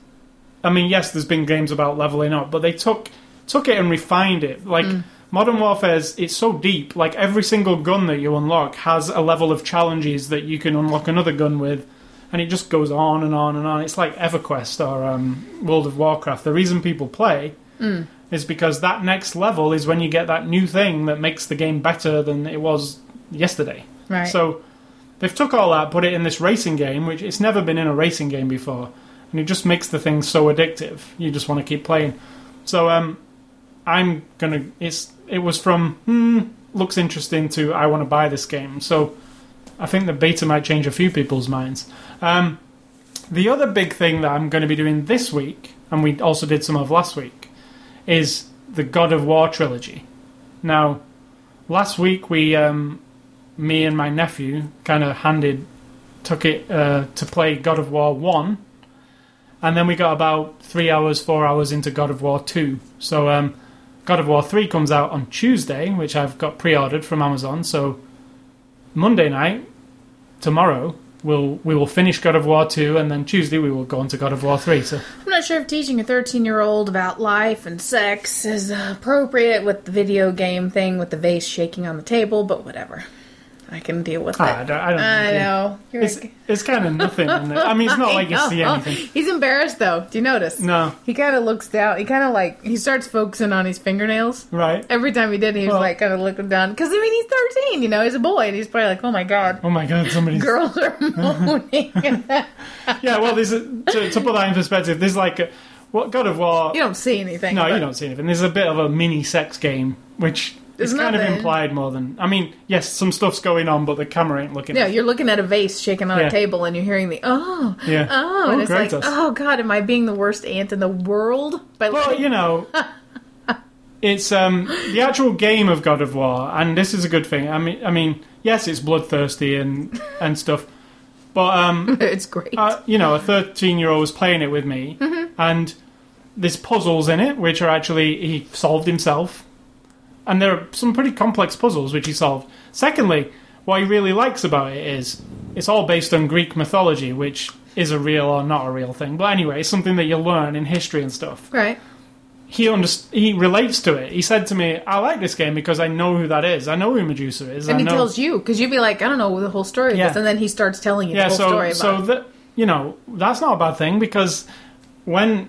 I mean, yes, there's been games about leveling up, but they took took it and refined it. Like hmm. Modern Warfare's, it's so deep. Like every single gun that you unlock has a level of challenges that you can unlock another gun with, and it just goes on and on and on. It's like EverQuest or um, World of Warcraft. The reason people play is because that next level is when you get that new thing that makes the game better than it was yesterday. Right. So they've took all that, put it in this racing game, which it's never been in a racing game before, and it just makes the thing so addictive. You just want to keep playing. So um, I'm gonna. It's it was from hmm, looks interesting to I want to buy this game. So I think the beta might change a few people's minds. Um, the other big thing that I'm going to be doing this week, and we also did some of last week, is the God of War trilogy. Now, last week we, um, me and my nephew, kind of handed, took it uh, to play God of War one, and then we got about three hours, four hours into God of War two. So, um, God of War three comes out on Tuesday, which I've got pre-ordered from Amazon. So, Monday night, tomorrow. We'll, we will finish God of War 2 and then Tuesday we will go on to God of War 3. So I'm not sure if teaching a 13 year old about life and sex is appropriate with the video game thing with the vase shaking on the table, but whatever. I can deal with Ah, I it. don't, I don't I know. You're It's, like- it's kind of nothing. I mean, it's not like you see anything. He's embarrassed though. Do you notice? No, He kind of looks down. He kind of like he starts focusing on his fingernails. right? Every time he did, he was Well- like kind of looking down because I mean he's 13. You know, he's a boy, and he's probably like, "Oh my god, Oh my god, somebody's. girls are moaning." Yeah, well, there's a, to, to put that in perspective, there's like a, what God of War. you don't see anything. no, but- you don't see anything. There's a bit of a mini sex game, which There's kind of implied more than. I mean, yes, some stuff's going on, but the camera ain't looking. Yeah, at you're looking at a vase shaking on Yeah. a table, and you're hearing the oh, Yeah. oh, and Oh, it's like, Kratos. oh god, am I being the worst aunt in the world? By Well, letting- you know, it's um, the actual game of God of War, and this is a good thing. I mean, I mean, yes, it's bloodthirsty and and stuff, but um, it's great. uh, you know, a 13 year old was playing it with me, and there's puzzles in it which are actually he solved himself, and there are some pretty complex puzzles which he solved. Secondly, what he really likes about it is it's all based on Greek mythology, which is a real or not a real thing. But anyway, it's something that you learn in history and stuff. right. He underst- he relates to it. He said to me, "I like this game because I know who that is. I know who Medusa is. And I he know tells you because you'd be like, I don't know the whole story of Yeah. this, and then he starts telling you yeah, the whole so story about so it. that you know that's not a bad thing because when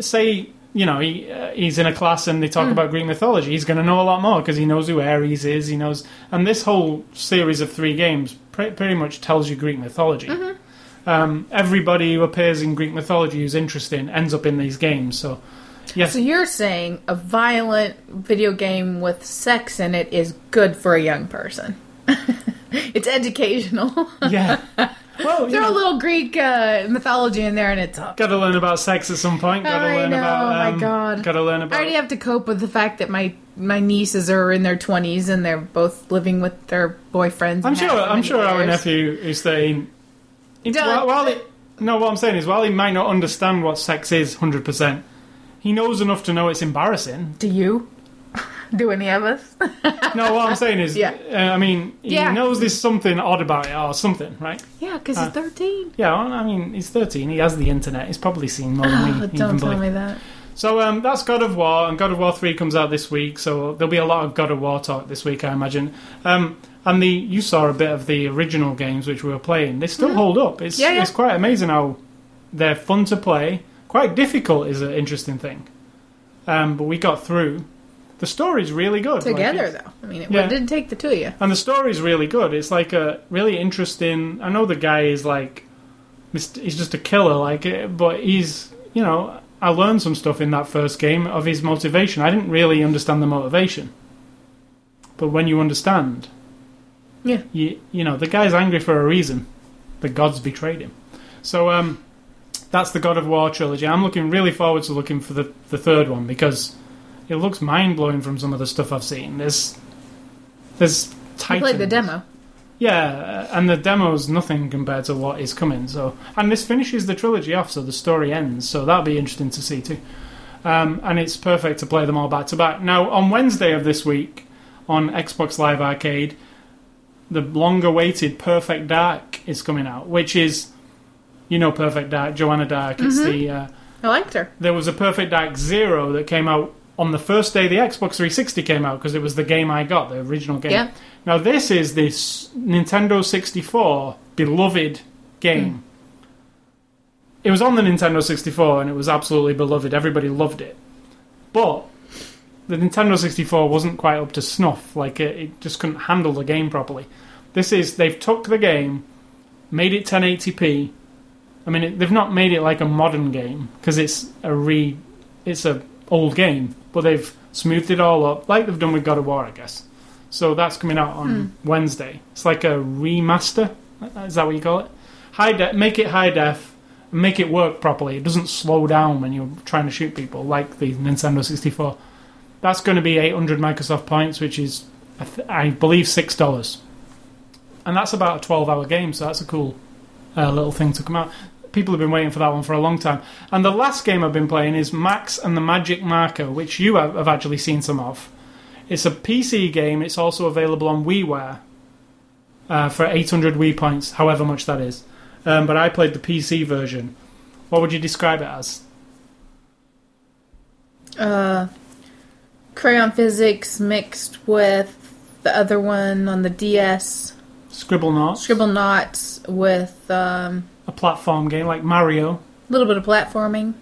say you know he uh, he's in a class and they talk about Greek mythology, he's going to know a lot more because he knows who Ares is. He knows, and this whole series of three games pre- pretty much tells you Greek mythology. Mm-hmm. Um, everybody who appears in Greek mythology who's interesting ends up in these games. So yes, So you're saying a violent video game with sex in it is good for a young person? it's educational. yeah. Well, you Throw a little Greek uh, mythology in there, and it's up. got to learn about sex at some point. Got to I learn know, about. my Um, God. Got to learn about. I already have to cope with the fact that my my nieces are in their twenties and they're both living with their boyfriends. I'm sure. I'm many sure our nephew is saying. he- While, while he, no, what I'm saying is, while he might not understand what sex is 100, percent he knows enough to know it's embarrassing. Do you? Do any of us? No, what I'm saying is, Yeah. uh, I mean, he Yeah. knows there's something odd about it or something, right? yeah, because Uh, he's thirteen. Yeah, well, I mean, he's 13. He has the internet. He's probably seen more than we Oh, even don't tell believe. me that. So um, that's God of War, and God of War 3 comes out this week, so there'll be a lot of God of War talk this week, I imagine. Um, and the you saw a bit of the original games which we were playing. They still hold up. It's, Mm-hmm. Yeah, yeah. it's quite amazing how they're fun to play. Quite difficult is an interesting thing. Um, but we got through. The story's really good. Together, it's- though. I mean, it Yeah. didn't take the two of you. and the story's really good. It's like a really interesting. I know the guy is like, he's just a killer, like, eh, but he's you know. I learned some stuff in that first game of his motivation. I didn't really understand the motivation, but when you understand, Yeah. you you know the guy's angry for a reason. The gods betrayed him. So um, that's the God of War trilogy. I'm looking really forward to looking for the the third one because it looks mind blowing from some of the stuff I've seen. There's there's I played the demo. Yeah, uh, and the demo's nothing compared to what is coming. So, and this finishes the trilogy off, so the story ends. So that'll be interesting to see too. Um, and it's perfect to play them all back to back. Now, on Wednesday of this week, on Xbox Live Arcade, the longer-awaited Perfect Dark is coming out, which is, you know, Perfect Dark, Joanna Dark. It's the uh, I liked her. there was a Perfect Dark Zero that came out on the first day the Xbox 360 came out because it was the game I got, the original game. Yeah. Now this is this Nintendo 64 beloved game. Hmm. It was on the Nintendo 64 and it was absolutely beloved. Everybody loved it. But the Nintendo 64 wasn't quite up to snuff. Like it, it just couldn't handle the game properly. This is they've took the game, made it 1080p. I mean, it, they've not made it like a modern game because it's a re, it's a old game, but they've smoothed it all up like they've done with God of War, I guess. So that's coming out on Wednesday. It's like a remaster. Is that what you call it? High def. Make it high def. Make it work properly. It doesn't slow down when you're trying to shoot people like the Nintendo 64. That's going to be 800 Microsoft points, which is, I, th- I believe, six dollars. And that's about a 12-hour game, so that's a cool uh, little thing to come out. People have been waiting for that one for a long time. And the last game I've been playing is Max and the Magic Marker, which you have, have actually seen some of. It's a PC game. It's also available on WiiWare uh, for 800 Wii points, however much that is. Um, but I played the PC version. What would you describe it as? Uh, crayon physics mixed with the other one on the DS. Scribblenauts. Scribble knots with um, A platform game like Mario. a little bit of platforming.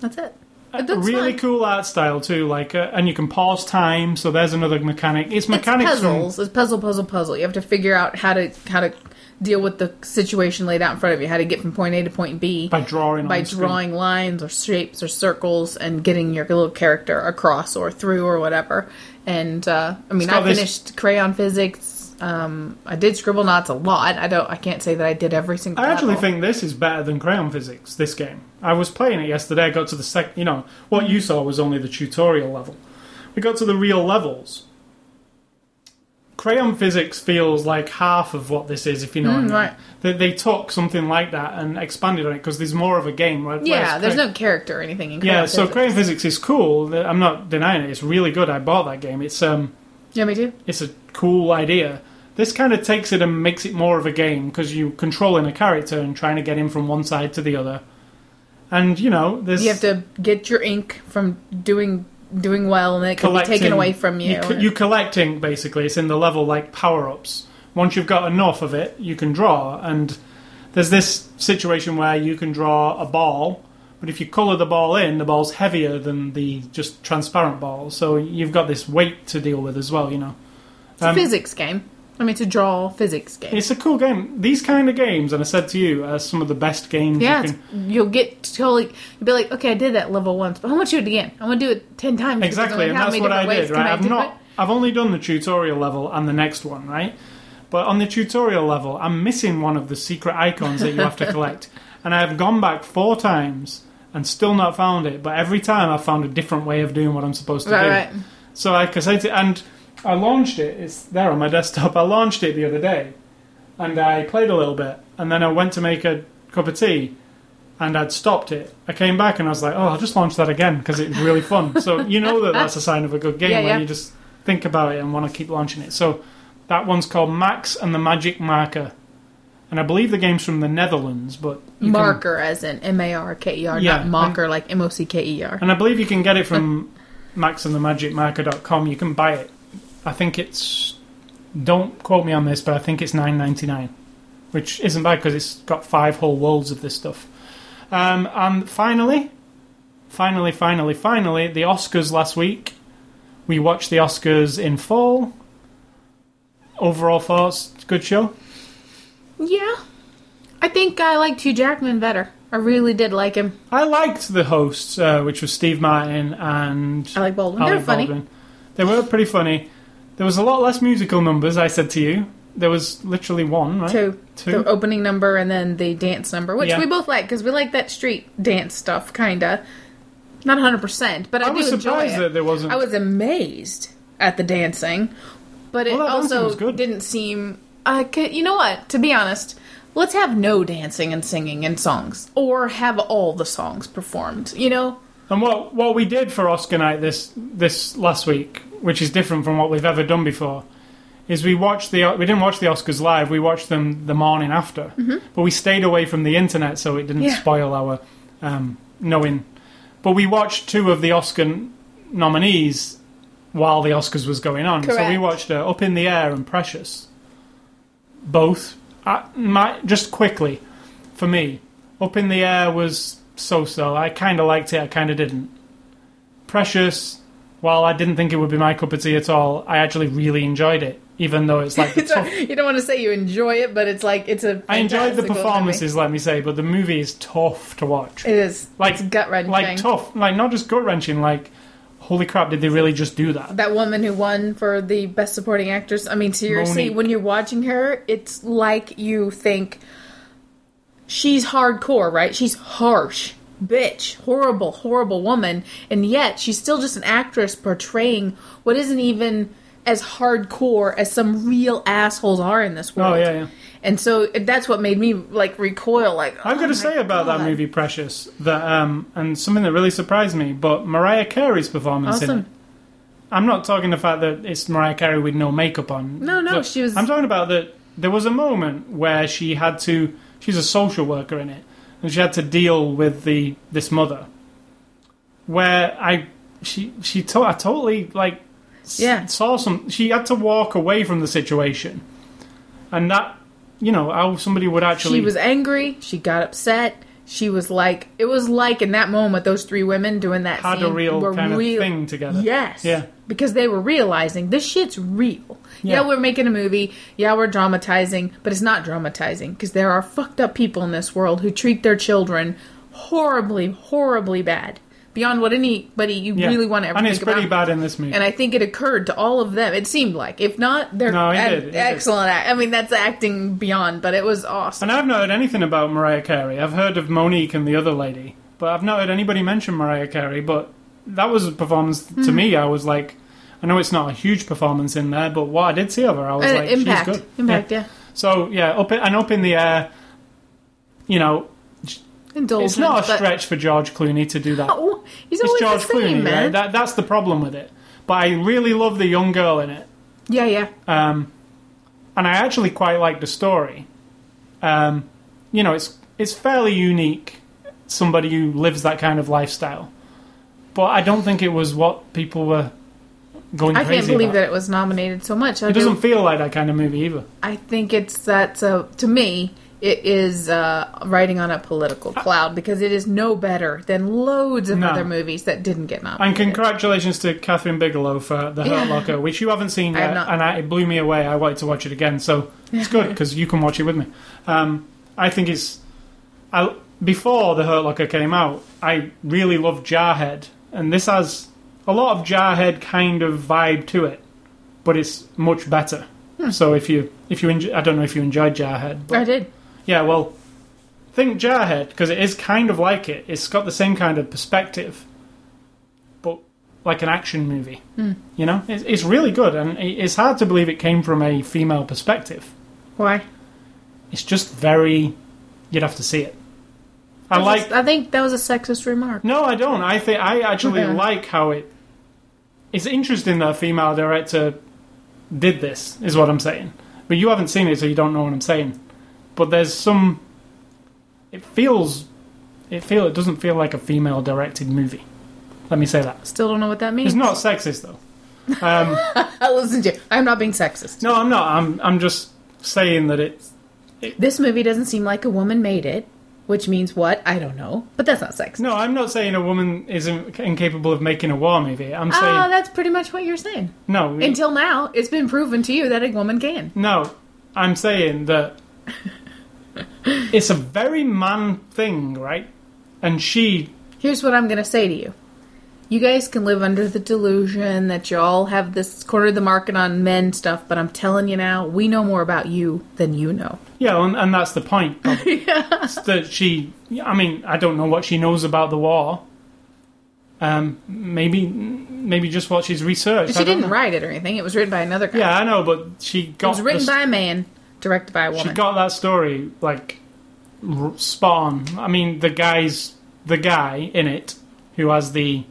That's it. A really fun. cool art style too, like, uh, and you can pause time. So there's another mechanic. It's It's mechanics from puzzles. It's puzzle, puzzle, puzzle. You have to figure out how to how to deal with the situation laid out in front of you. How to get from point A to point B by drawing. by on the screen. drawing lines or shapes or circles and getting your little character across or through or whatever. And uh, I mean, It's I this- finished crayon physics. Um, I did Scribblenauts a lot. I don't. I can't say that I did every single. I actually level. think this is better than Crayon Physics. This game. I was playing it yesterday. I got to the sec. You know what you saw was only the tutorial level. We got to the real levels. Crayon Physics feels like half of what this is, if you know what I mean. right. They, they took something like that and expanded on it because there's more of a game. where- Yeah, there's Cray- no character or anything in Yeah, crayon so. Crayon Physics is cool. I'm not denying it. It's really good. I bought that game. It's um, Yeah, me too. it's a cool idea. This kind of takes it and makes it more of a game because you're controlling a character and trying to get him from one side to the other. And you know, there's You have to get your ink from doing doing well, and it can be taken away from you. You, co- you collect ink basically. It's in the level like power ups. Once you've got enough of it, you can draw. And there's this situation where you can draw a ball, but if you colour the ball in, the ball's heavier than the just transparent ball. So you've got this weight to deal with as well. You know. it's a Um, physics game. I mean, it's a draw physics game. It's a cool game. These kind of games, and I said to you, are some of the best games Yeah, you can... you'll get totally. You'll be like, okay, I did that level once, but I want to do it again. I want to do it ten times. Exactly, and that's what I did. Right, I I've not. it? I've only done the tutorial level and the next one, right? But on the tutorial level, I'm missing one of the secret icons that you have to collect, and I have gone back four times and still not found it. But every time I've found a different way of doing what I'm supposed to Right, do. right. So I cassette it, and I launched it. It's there on my desktop. I launched it the other day, and I played a little bit, and then I went to make a cup of tea, and I'd stopped it. I came back and I was like, "Oh, I'll just launch that again because it was really fun." so you know that that's a sign of a good game Yeah, when yeah. you just think about it and want to keep launching it. So that one's called Max and the Magic Marker, and I believe the game's from the Netherlands, but you can- Marker, as in M A R K E R, Yeah, not mocker like M O C K E R. and I believe you can get it from maxandthemagicmarker.com. You can buy it. I think it's. Don't quote me on this, but I think it's nine ninety nine, which isn't bad because it's got five whole worlds of this stuff. Um, and finally, finally, finally, finally, the Oscars last week. We watched the Oscars in full. Overall thoughts, good show. Yeah, I think I liked Hugh Jackman better. I really did like him. I liked the hosts, uh, which was Steve Martin and I like Baldwin. Alec They're funny. Baldwin. They were pretty funny. There was a lot less musical numbers, I said to you. There was literally one, right? Two. Two. The opening number and then the dance number, which Yeah. we both like because we like that street dance stuff, kinda. Not 100%, but I, I was surprised that there wasn't. I was amazed at the dancing, but it Well, also didn't seem I could, you know what? To be honest, let's have no dancing and singing and songs, or have all the songs performed. You know, And what what we did for Oscar night this this last week, which is different from what we've ever done before, is we watched the we didn't watch the Oscars live. We watched them the morning after, but we stayed away from the internet so it didn't Mm-hmm. Yeah. spoil our um, knowing. But we watched two of the Oscar nominees while the Oscars was going on. So we watched uh, Up in the Air and Precious. Both, uh, my, just quickly, for me, Up in the Air was so-so. I kind of liked it. I kind of didn't. Precious, while I didn't think it would be my cup of tea at all, I actually really enjoyed it. Even though it's like It's tough. a- you don't want to say you enjoy it, but it's like it's a. I enjoyed the performances, let me say, but the movie is tough to watch. It is Like gut wrenching. Like tough, like not just gut wrenching. Like, holy crap, did they really just do that? that woman who won for the best supporting actress. I mean, seriously, Mo'Nique. when you're watching her, it's like you think she's hardcore, right? She's harsh, bitch, horrible, horrible woman, and yet she's still just an actress portraying what isn't even as hardcore as some real assholes are in this oh, world. Oh yeah, yeah. And so that's what made me like recoil. Like I've got oh to say my about that movie, Precious, that um, and something that really surprised me. But Mariah Carey's performance in Awesome. it. I'm not talking the fact that it's Mariah Carey with no makeup on. No, no, she was- I'm talking about that. There was a moment where she had to. She's a social worker in it, and she had to deal with the this mother. Where I, she she to, I totally like. Yeah. Saw some. She had to walk away from the situation, and that, you know, how somebody would actually. She was angry. She got upset. She was like, it was like in that moment, those three women doing that Had a real were kind of thing together. Yes. Yeah. Because they were realizing this shit's real. Yeah. Yeah. we're making a movie. Yeah, we're dramatizing, but it's not dramatizing because there are fucked up people in this world who treat their children horribly, horribly bad beyond what anybody you Yeah. really want to ever and think it's pretty about. bad in this movie. And I think it occurred to all of them. It seemed like, if not, they're No, ac- did, excellent. act- I mean, that's acting beyond, but it was awesome. And I've not heard anything about Mariah Carey. I've heard of Mo'Nique and the other lady, but I've not heard anybody mention Mariah Carey. But that was a performance to Hmm. me. I was like, I know it's not a huge performance in there, but what I did see of her, I was Uh, like, impact, she's good. impact, Yeah. yeah. So yeah, up in, and up in the air. You know, Indulgent, it's not a but- stretch for George Clooney to do that. Oh, he's it's George the same, Clooney, man. right? That, that's the problem with it. But I really love the young girl in it. yeah, yeah. um, and I actually quite like the story. Um, you know, it's it's fairly unique. Somebody who lives that kind of lifestyle, but I don't think it was what people were going I can't believe about. that it was nominated so much. I It doesn't feel like that kind of movie either. I think it's that. So to me, it is uh, riding on a political cloud because it is no better than loads of No. other movies that didn't get mapped. And nominated. congratulations to Kathryn Bigelow for The Hurt Yeah. Locker, which you haven't seen I have yet, not. and I, it blew me away. I wanted to watch it again, so it's good because you can watch it with me. Um, I think it's I, before The Hurt Locker came out. I really loved Jarhead, and this has a lot of Jarhead kind of vibe to it, but it's much better. Hmm. So if you if you enjoy, I don't know if you enjoyed Jarhead, but I did. Yeah, well, think Jarhead because it is kind of like it. It's got the same kind of perspective, but like an action movie. Hmm. You know, it's, it's really good, and it's hard to believe it came from a female perspective. Why? It's just very. You'd have to see it. I That's like. a- I think that was a sexist remark. No, I don't. I think I actually Okay. like how it. It's interesting that a female director did this. Is what I'm saying. But you haven't seen it, so you don't know what I'm saying. But there's some. It feels. It feel. It doesn't feel like a female directed movie. Let me say that. Still don't know what that means. It's not sexist though. Um, I listen to you. I'm not being sexist. no, I'm not. I'm. I'm just saying that it's. This movie doesn't seem like a woman made it, which means what? I don't know. But that's not sexist. No, I'm not saying a woman is in- incapable of making a war movie. I'm saying Ah, that's pretty much what you're saying. no. Until now, it's been proven to you that a woman can. No, I'm saying that it's a very man thing, right? And she, Here's what I'm going to say to you. You guys can live under the delusion that you all have this corner of the market on men stuff, but I'm telling you now, we know more about you than you know. yeah, and, and that's the point. It's that she, I mean, I don't know what she knows about the war. Um, maybe, maybe just what she's researched. She didn't know. write it or anything. It was written by another guy. Yeah, I know, but she it got. was written the- by a man directed by a woman. She got that story like spawn. I mean, the guy's the guy in it who has the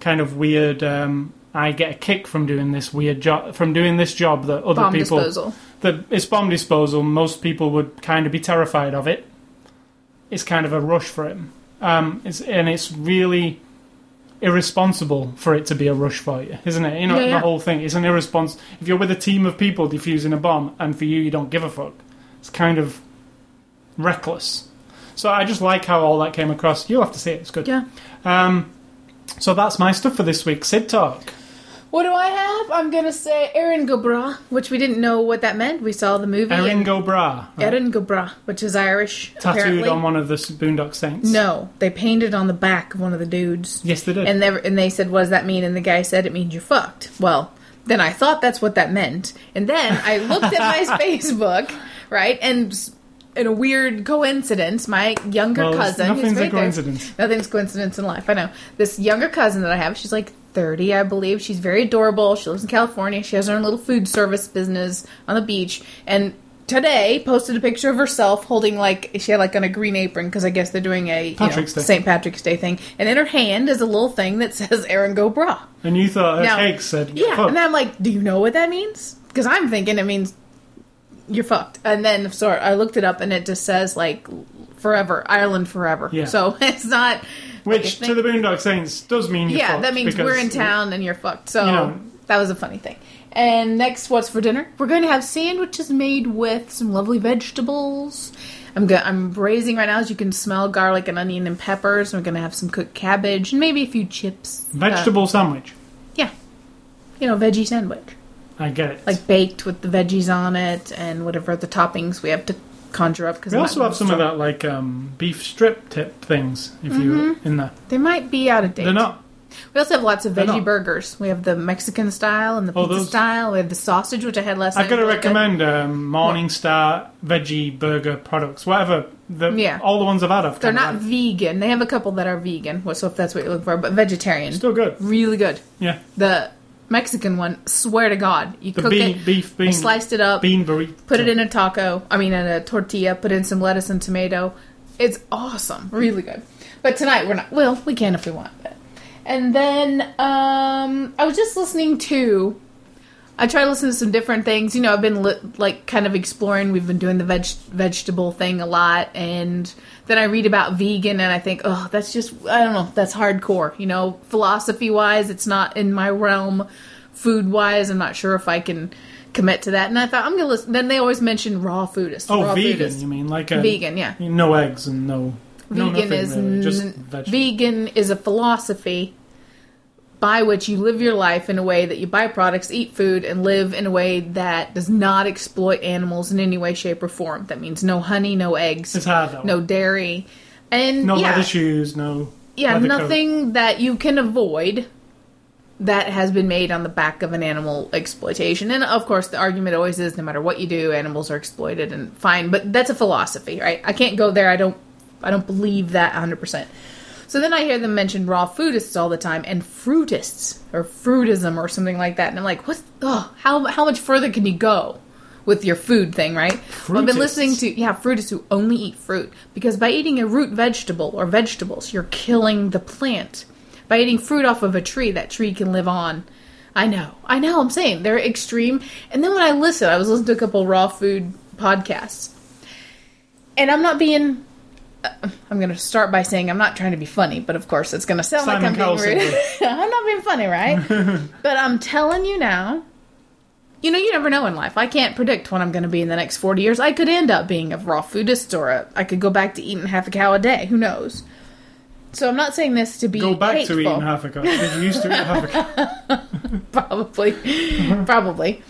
kind of weird. Um, I get a kick from doing this weird job, from doing this job that other Bomb people disposal. that it's bomb disposal. Most people would kind of be terrified of it. It's kind of a rush for him, um, it's, and it's really irresponsible for it to be a rush for you, isn't it? You know Yeah, yeah. the whole thing. It's an irrespons. If you're with a team of people defusing a bomb, and for you, you don't give a fuck. It's kind of reckless. So I just like how all that came across. You'll have to see it. It's good. Yeah. Um, so that's my stuff for this week. Sid talk. What do I have? I'm gonna say Erin go Bragh, which we didn't know what that meant. We saw the movie. Erin and- Go Bragh. right? Erin go Bragh, which is Irish. Tattooed apparently. on one of the Boondock Saints. No, they painted on the back of one of the dudes. Yes, they did. And they and they said, "What does that mean?" And the guy said, "It means you're fucked." Well, then I thought that's what that meant, and then I looked at my Facebook, right, and in a weird coincidence, my younger Well, cousin, who's nothing's a right there- coincidence. nothing's coincidence in life. I know this younger cousin that I have. She's like. 30, I believe. She's very adorable. She lives in California. She has her own little food service business on the beach. And today posted a picture of herself holding like she had like on a green apron because I guess they're doing a you know, Patrick's St. Patrick's Day thing, and in her hand is a little thing that says "Erin Go Bragh." And you thought her Now- cake said, Yeah, and then I'm like, "Do you know what that means?" Because I'm thinking it means you're fucked. And then so I looked it up, and it just says like forever, Ireland forever. Yeah. So it's not Which to the Boondock Saints does mean you're yeah, fucked that means we're in town and you're fucked. So You know. that was a funny thing. And next, what's for dinner? We're going to have sandwiches made with some lovely vegetables. I'm go- I'm braising right now, as you can smell garlic and onion and peppers. We're going to have some cooked cabbage and maybe a few chips. Vegetable sandwich. Uh, yeah, you know, veggie sandwich, I get it. like baked with the veggies on it and whatever the toppings we have to conjure up. Because we also have some of that like um, beef strip tip things if you in there. They might be out of date. They're not. We also have lots of veggie burgers. We have the Mexican style and the Oh, pizza those- style. We have the sausage, which I had last night. I've got to recommend um, Morningstar veggie burger products. Whatever. The, Yeah. All the ones I've had, I've They're not vegan. They have a couple that are vegan, so if that's what you're looking for, but vegetarian. Still good. really good. Yeah. The Mexican one, swear to God, you The cook bean, it, beef bean, I sliced it up, bean burrito. put it in a taco. I mean, in a tortilla. Put in some lettuce and tomato. It's awesome, really good. But tonight we're not. Well, we can if we want. But. And then um, I was just listening to. I try to listen to some different things. You know, I've been li- like kind of exploring. We've been doing the veg vegetable thing a lot, and then I read about vegan, and I think, oh, that's just I don't know, that's hardcore. You know, philosophy wise, it's not in my realm. Food wise, I'm not sure if I can commit to that. And I thought I'm gonna listen. Then they always mention raw foodist. Oh, raw vegan. foodist. You mean like a Vegan, yeah. No eggs and no. no Vegan nothing is really, n- vegan is a philosophy by which you live your life in a way that you buy products, eat food, and live in a way that does not exploit animals in any way, shape, or form. That means no honey, no eggs, no dairy, and No yeah, leather shoes. No. yeah, leather coat. nothing that you can avoid that has been made on the back of an animal exploitation. And of course, the argument always is no matter what you do, animals are exploited and fine. But that's a philosophy, right? I can't go there. I don't. I don't believe that 100%. So then I hear them mention raw foodists all the time and fruitists or fruitism or something like that. And I'm like, what? Oh, how, how much further can you go with your food thing, right? Well, I've been listening to, yeah, fruitists who only eat fruit. Because by eating a root vegetable or vegetables, you're killing the plant. By eating fruit off of a tree, that tree can live on. I know, I know, I'm saying they're extreme. And then when I listen, I was listening to a couple raw food podcasts. And I'm not being I'm going to start by saying I'm not trying to be funny, but of course it's going to sound Simon like I'm being rude. I'm not being funny, right? but I'm telling you now, you know, you never know in life. I can't predict what I'm going to be in the next 40 years. I could end up being a raw foodist or a, I could go back to eating half a cow a day. Who knows? So I'm not saying this to be Go back hateful. to eating half a cow. You used to eat half a cow. probably probably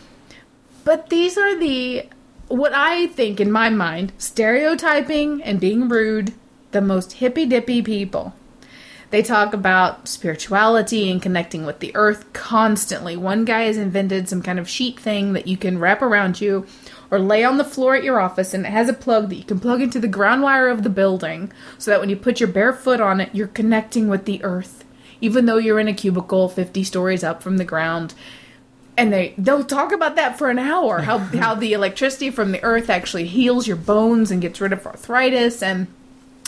but these are the what i think in my mind stereotyping and being rude the most hippy dippy people. They talk about spirituality and connecting with the earth constantly. One guy has invented some kind of sheet thing that you can wrap around you or lay on the floor at your office and it has a plug that you can plug into the ground wire of the building so that when you put your bare foot on it you're connecting with the earth. Even though you're in a cubicle 50 stories up from the ground and they they'll talk about that for an hour how how the electricity from the earth actually heals your bones and gets rid of arthritis and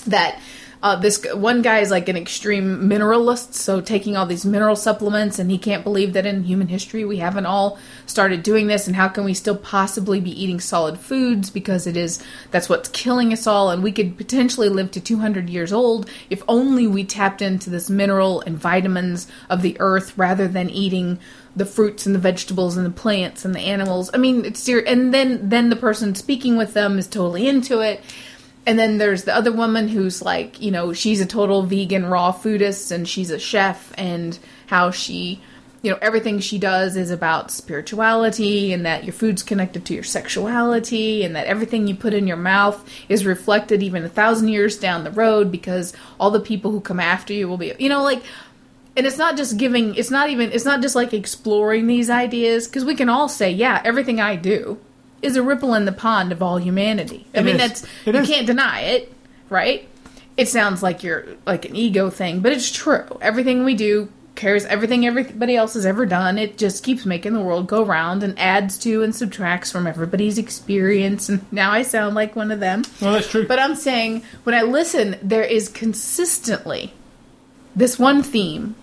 that uh, this one guy is like an extreme mineralist, so taking all these mineral supplements, and he can't believe that in human history we haven't all started doing this, and how can we still possibly be eating solid foods because it is that's what's killing us all, and we could potentially live to 200 years old if only we tapped into this mineral and vitamins of the earth rather than eating the fruits and the vegetables and the plants and the animals. I mean, it's ser- and then then the person speaking with them is totally into it. And then there's the other woman who's like, you know, she's a total vegan raw foodist and she's a chef and how she, you know, everything she does is about spirituality and that your food's connected to your sexuality and that everything you put in your mouth is reflected even a thousand years down the road because all the people who come after you will be, you know, like, and it's not just giving, it's not even, it's not just like exploring these ideas because we can all say, yeah, everything I do is a ripple in the pond of all humanity. I It mean, is. that's It you is. can't deny it, right? It sounds like you're like an ego thing, but it's true. Everything we do cares everything everybody else has ever done. It just keeps making the world go round and adds to and subtracts from everybody's experience. And now I sound like one of them. Well, that's true. But I'm saying when I listen, there is consistently this one theme,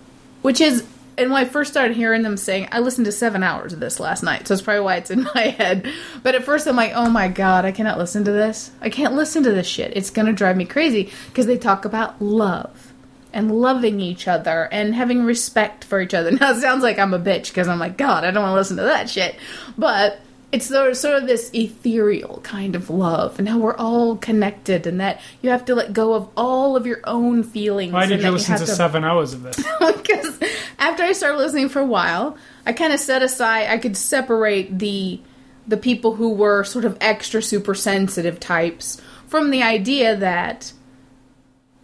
which is, and when I first started hearing them saying, I listened to seven hours of this last night, so it's probably why it's in my head. But at first I'm like, oh my god, I cannot listen to this. I can't listen to this shit. It's gonna drive me crazy because they talk about love and loving each other and having respect for each other. Now it sounds like I'm a bitch because I'm like, God, I don't want to listen to that shit. But it's sort of, sort of this ethereal kind of love and how we're all connected and that you have to let go of all of your own feelings. Why did you listen have to seven hours of this? because after I started listening for a while, I kind of set aside. I could separate the the people who were sort of extra super sensitive types from the idea that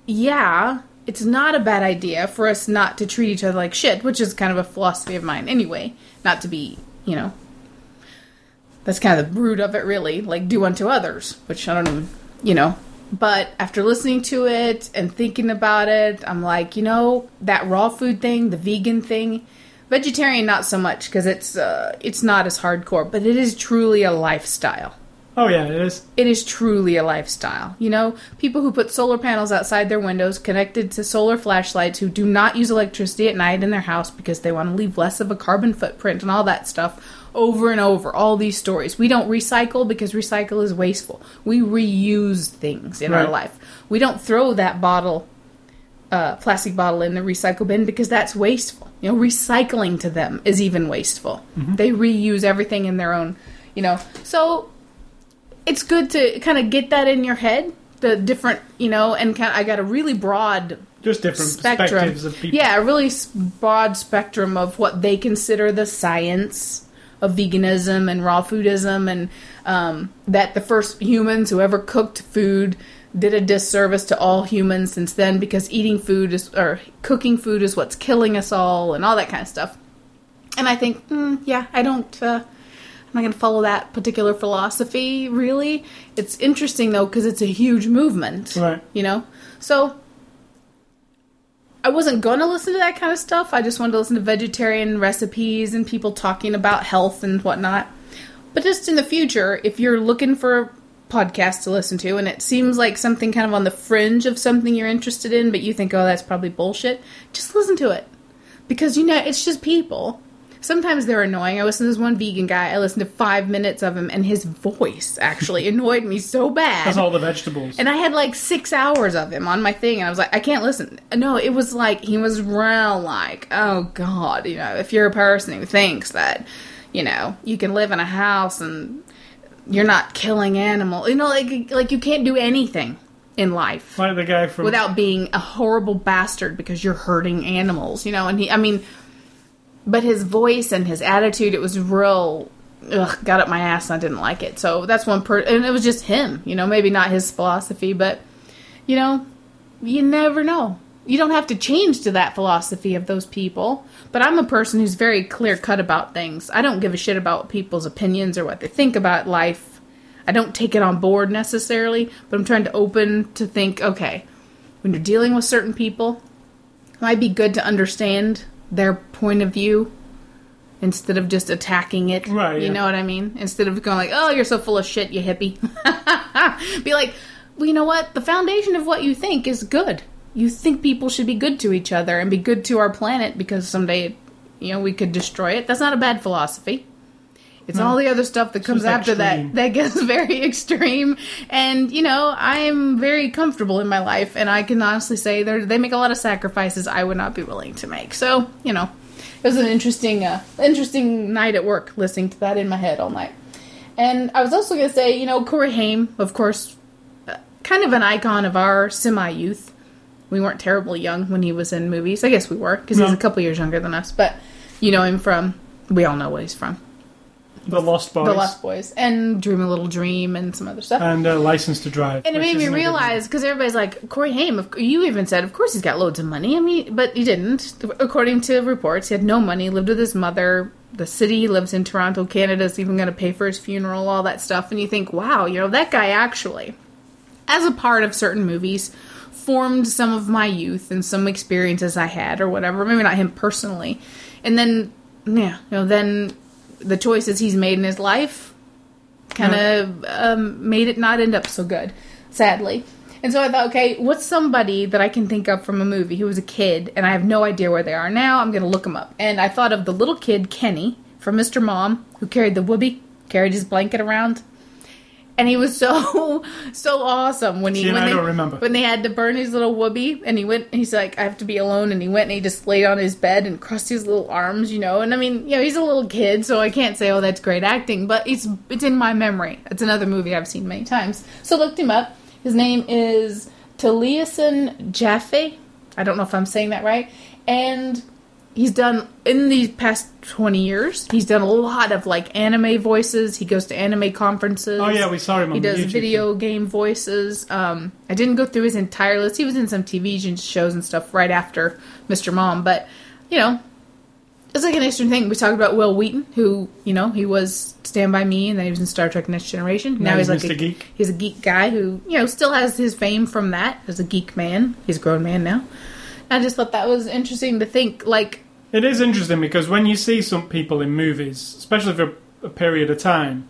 yeah, it's not a bad idea for us not to treat each other like shit, which is kind of a philosophy of mine anyway. Not to be, you know, that's kind of the root of it, really. Like, do unto others, which I don't even, you know. But after listening to it and thinking about it, I'm like, you know, that raw food thing, the vegan thing, vegetarian not so much because it's uh, it's not as hardcore, but it is truly a lifestyle Oh yeah, it is. it is truly a lifestyle. You know, people who put solar panels outside their windows connected to solar flashlights who do not use electricity at night in their house because they want to leave less of a carbon footprint and all that stuff over and over. All these stories. We don't recycle because recycle is wasteful. We reuse things in our life. We don't throw that bottle uh, plastic bottle in the recycle bin because that's wasteful. You know, recycling to them is even wasteful. They reuse everything in their own, you know. So it's good to kind of get that in your head, the different, you know, and kind of, I got a really broad Just different spectrum. perspectives of people. Yeah, a really broad spectrum of what they consider the science of veganism and raw foodism, and um, that the first humans who ever cooked food did a disservice to all humans since then because eating food is or cooking food is what's killing us all and all that kind of stuff. And I think, mm, yeah, I don't. Uh, I'm not going to follow that particular philosophy, really. It's interesting, though, because it's a huge movement. Right. You know? So, I wasn't going to listen to that kind of stuff. I just wanted to listen to vegetarian recipes and people talking about health and whatnot. But just in the future, if you're looking for a podcast to listen to and it seems like something kind of on the fringe of something you're interested in, but you think, oh, that's probably bullshit, just listen to it. Because, you know, it's just people. Sometimes they're annoying. I listened to this one vegan guy. I listened to five minutes of him, and his voice actually annoyed me so bad. That's all the vegetables. And I had like six hours of him on my thing, and I was like, I can't listen. No, it was like he was real like, oh god, you know, if you're a person who thinks that, you know, you can live in a house and you're not killing animals, you know, like like you can't do anything in life like the guy from without being a horrible bastard because you're hurting animals, you know. And he, I mean, but his voice and his attitude, it was real. Ugh, got up my ass and I didn't like it. So that's one per, and it was just him, you know. Maybe not his philosophy, but you know, you never know. You don't have to change to that philosophy of those people. But I'm a person who's very clear cut about things. I don't give a shit about people's opinions or what they think about life. I don't take it on board necessarily, but I'm trying to open to think, okay, when you're dealing with certain people, it might be good to understand their point of view instead of just attacking it. Right, You yeah. know what I mean? Instead of going like, "Oh, you're so full of shit, you hippie." be like, "Well, you know what? The foundation of what you think is good. You think people should be good to each other and be good to our planet because someday, you know, we could destroy it. That's not a bad philosophy." It's all the other stuff that comes after extreme. that that gets very extreme. And you know, I'm very comfortable in my life, and I can honestly say they they make a lot of sacrifices I would not be willing to make. So you know, it was an interesting uh, interesting night at work listening to that in my head all night. And I was also going to say, you know, Corey Haim, of course, uh, kind of an icon of our semi youth. We weren't terribly young when he was in movies. I guess we were because he's a couple years younger than us. But you know him from. We all know what he's from. The Lost Boys. The Lost Boys and Dream a Little Dream and some other stuff. And uh, License to Drive. and it made me isn't a good one. realize because everybody's like Corey Haim. of- You even said, of course, he's got loads of money. I mean, but he didn't. According to reports, he had no money. Lived with his mother. The city he lives in, Toronto, Canada, is even going to pay for his funeral. All that stuff, and you think, wow, you know, that guy actually, as a part of certain movies, formed some of my youth and some experiences I had or whatever. Maybe not him personally, and then yeah, you know, then the choices he's made in his life kind of um, made it not end up so good, sadly. And so I thought, okay, what's somebody that I can think of from a movie who was a kid and I have no idea where they are now? I'm going to look them up. And I thought of the little kid, Kenny, from Mr. Mom, who carried the whoopee, carried his blanket around. And he was so so awesome when he when I they don't remember. when they had to burn his little whoopee and he went he's like I have to be alone. And he went and he just laid on his bed and crossed his little arms you know? And I mean you know he's a little kid so I can't say oh that's great acting but it's it's in my memory. It's another movie I've seen many times. So looked him up. His name is Taliesin Jaffe. I don't know if I'm saying that right. And he's done in these past 20 years he's done a lot of like anime voices. He goes to anime conferences. Oh, yeah, we saw him on he does YouTube. video game voices. Um i didn't go through his entire list. He was in some tv shows and stuff right after mr mom but you know it's like an interesting thing. We talked about wil wheaton who you know he was stand by me and then he was in star trek next generation. Now, Now he's, he's like a Geek. he's a geek guy who you know still has his fame from that as a geek man. He's a grown man now. I just thought that was interesting to think like It is interesting because when you see some people in movies, especially for a period of time,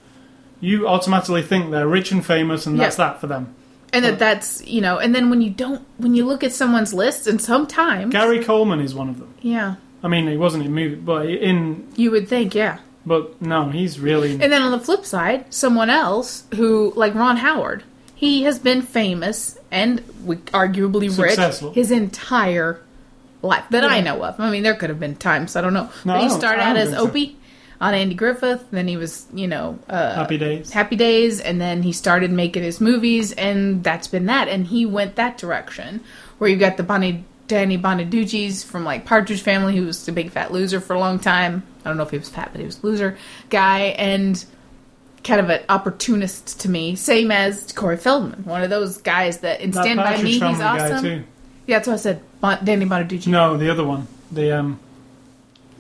you automatically think they're rich and famous, and that's that for them. and that that's you know and then when you don't when you look at someone's list and sometimes Gary Coleman is one of them. yeah I mean, he wasn't in movie, but in you would think yeah but no, he's really. And then on the flip side, someone else who, like Ron Howard, he has been famous and we- arguably Successful. rich his entire life that I know of. I mean, there could have been times I don't know. No, but he started out as think so. Opie on Andy Griffith. Then he was, you know, uh, Happy Days. Happy Days, and then he started making his movies, and that's been that. And he went that direction, where you got the Bonnie, Danny Bonaduce's from like Partridge Family, who was the big fat loser for a long time. I don't know if he was fat, but he was a loser guy, and kind of an opportunist to me, same as Corey Feldman, one of those guys that in that Stand by Me, he's awesome. Yeah, that's what I said. Danny Bonaduce. No, the other one, the um,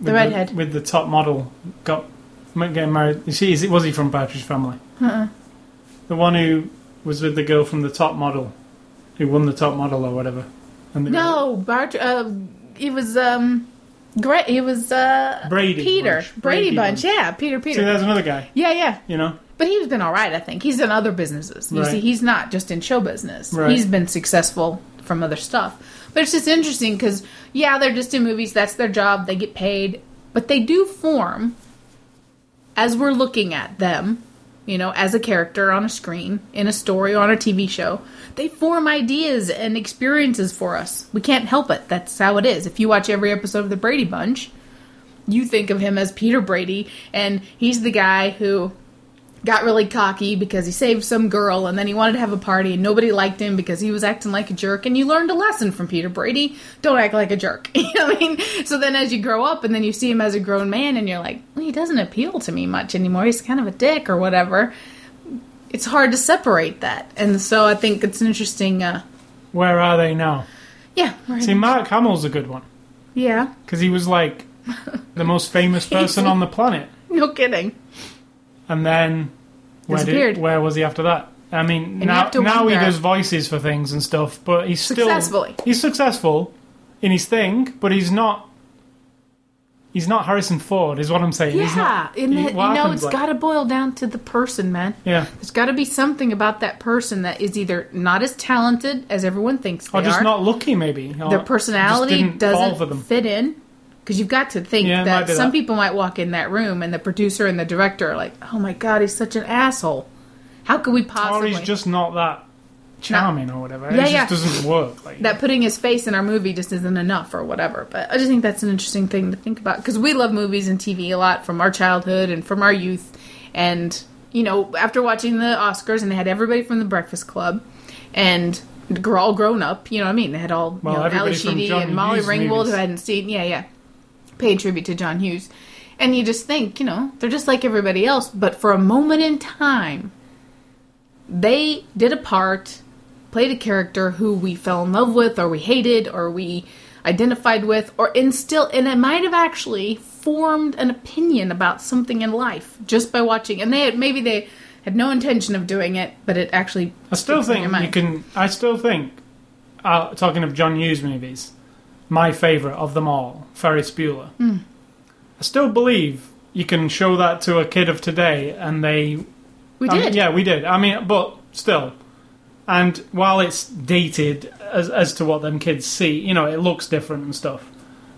The redhead. with the top model, got getting married. You see, is it was he from Partridge Family? Uh-uh. The one who was with the girl from the top model, who won the top model or whatever. And were- No, Bart. Uh, it was um, great. It was uh, Brady Peter Bunch. Brady, Brady Bunch. Bunch. Yeah, Peter See, Peter. there's another guy. yeah, yeah. You know, But he's been all right. I think he's in other businesses. You Right. see, he's not just in show business. Right. He's been successful from other stuff. But it's just interesting because yeah, they're just in movies. That's their job. They get paid, but they do form as we're looking at them. You know, as a character on a screen, in a story, or on a TV show, they form ideas and experiences for us. We can't help it. That's how it is. If you watch every episode of The Brady Bunch, you think of him as Peter Brady, and he's the guy who got really cocky because he saved some girl and then he wanted to have a party and nobody liked him because he was acting like a jerk and you learned a lesson from Peter Brady. Don't act like a jerk. You know what I mean? So then as you grow up and then you see him as a grown man and you're like well, he doesn't appeal to me much anymore. He's kind of a dick or whatever. It's hard to separate that. And so I think it's an interesting uh where are they now? yeah right. See, Mark Hamill's a good one. Yeah. Because he was like the most famous person on the planet, no kidding and then where did where was he after that? I mean, you now now he does voices for things and stuff, but he's still Successfully. He's successful in his thing, but he's not he's not Harrison Ford, is what I'm saying. Yeah, not, and he- that- you know, it's like- got to boil down to the person, man. Yeah. There's got to be something about that person that is either not as talented as everyone thinks they Or just are. not lucky, maybe. Their personality didn't fall for doesn't fit in. Because you've got to think Yeah, that some that. people might walk in that room and the producer and the director are like, "Oh my god, he's such an asshole. How could we Or possibly?" he's just not that charming or whatever. Yeah, it yeah. just doesn't work. Like, that putting his face in our movie just isn't enough or whatever. But I just think that's an interesting thing to think about because we love movies and TV a lot from our childhood and from our youth. And, you know, after watching the Oscars and they had everybody from the Breakfast Club and all grown up, you know what I mean? They had all, Well, you know, Ali everybody Sheedy and Molly Ringwald movies. who hadn't seen, yeah, yeah, paid tribute to John Hughes. And you just think, you know, they're just like everybody else. But for a moment in time, they did a part, played a character who we fell in love with, or we hated, or we identified with, or instill, and it might have actually formed an opinion about something in life just by watching. And they had, maybe they had no intention of doing it, but it actually. I still sticks in your think you can. I still think, uh, talking of John Hughes movies, my favourite of them all, Ferris Bueller. Hmm. I still believe you can show that to a kid of today, and they. We did. yeah, we did. I mean, but still. And while it's dated as as to what them kids see, you know, it looks different and stuff.